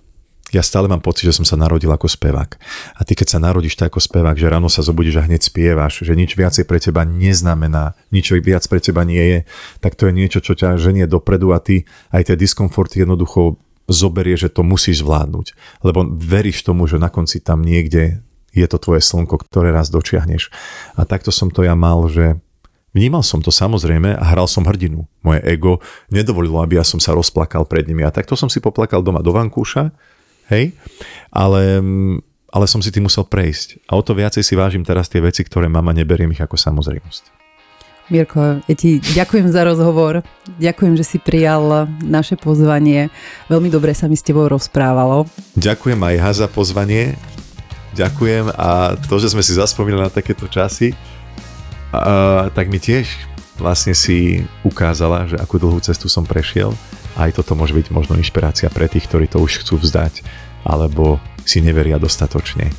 ja stále mám pocit, že som sa narodil ako spevák. A ty keď sa narodíš tak ako spevák, že ráno sa zobudíš a hneď spievaš, že nič viacej pre teba neznamená, nič viac pre teba nie je, tak to je niečo, čo ťa ženie dopredu a ty aj tie diskomforty jednoducho zoberie, že to musíš zvládnuť. Lebo veríš tomu, že na konci tam niekde je to tvoje slnko, ktoré raz dočiahneš. A takto som to ja mal, že Vnímal som to samozrejme a hral som hrdinu. Moje ego nedovolilo, aby ja som sa rozplakal pred nimi. A takto som si poplakal doma do vankúša, hej, ale, ale som si tým musel prejsť. A o to viacej si vážim teraz tie veci, ktoré mama neberiem ich ako samozrejmosť. Mirko, ja ti ďakujem za rozhovor. Ďakujem, že si prijal naše pozvanie. Veľmi dobre sa mi s tebou rozprávalo. Ďakujem aj ja za pozvanie. Ďakujem a to, že sme si zaspomínali na takéto časy, Uh, tak mi tiež vlastne si ukázala, že akú dlhú cestu som prešiel. Aj toto môže byť možno inšpirácia pre tých, ktorí to už chcú vzdať, alebo si neveria dostatočne.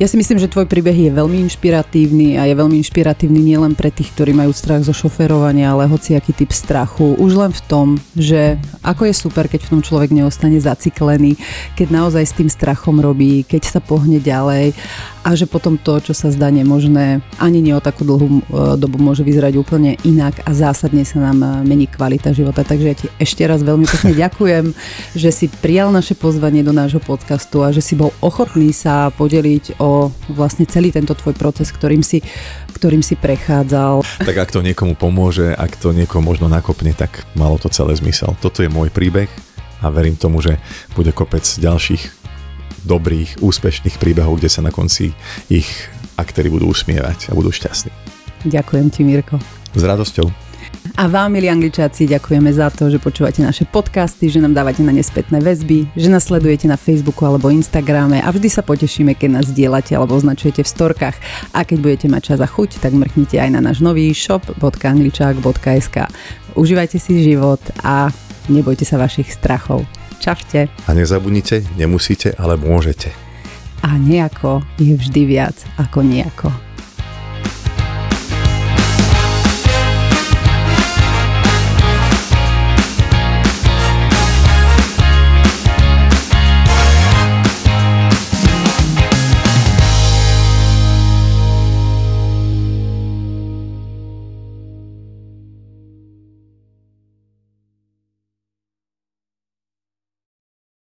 Ja si myslím, že tvoj príbeh je veľmi inšpiratívny a je veľmi inšpiratívny nielen pre tých, ktorí majú strach zo šoferovania, ale hociaký typ strachu. Už len v tom, že ako je super, keď v tom človek neostane zaciklený, keď naozaj s tým strachom robí, keď sa pohne ďalej a že potom to, čo sa zdá nemožné, ani nie o takú dlhú e, dobu môže vyzerať úplne inak a zásadne sa nám e, mení kvalita života. Takže ja ti ešte raz veľmi pekne ďakujem, že si prijal naše pozvanie do nášho podcastu a že si bol ochotný sa podeliť o vlastne celý tento tvoj proces, ktorým si, ktorým si prechádzal. Tak ak to niekomu pomôže, ak to niekomu možno nakopne, tak malo to celé zmysel. Toto je môj príbeh a verím tomu, že bude kopec ďalších dobrých, úspešných príbehov, kde sa na konci ich aktéry budú usmievať a budú šťastní. Ďakujem ti, Mirko. S radosťou. A vám, milí angličáci, ďakujeme za to, že počúvate naše podcasty, že nám dávate na ne spätné väzby, že nás sledujete na Facebooku alebo Instagrame a vždy sa potešíme, keď nás dielate alebo označujete v storkách. A keď budete mať čas a chuť, tak mrknite aj na náš nový shop.angličák.sk. Užívajte si život a nebojte sa vašich strachov. Čaute. A nezabudnite, nemusíte, ale môžete. A nejako je vždy viac ako nejako.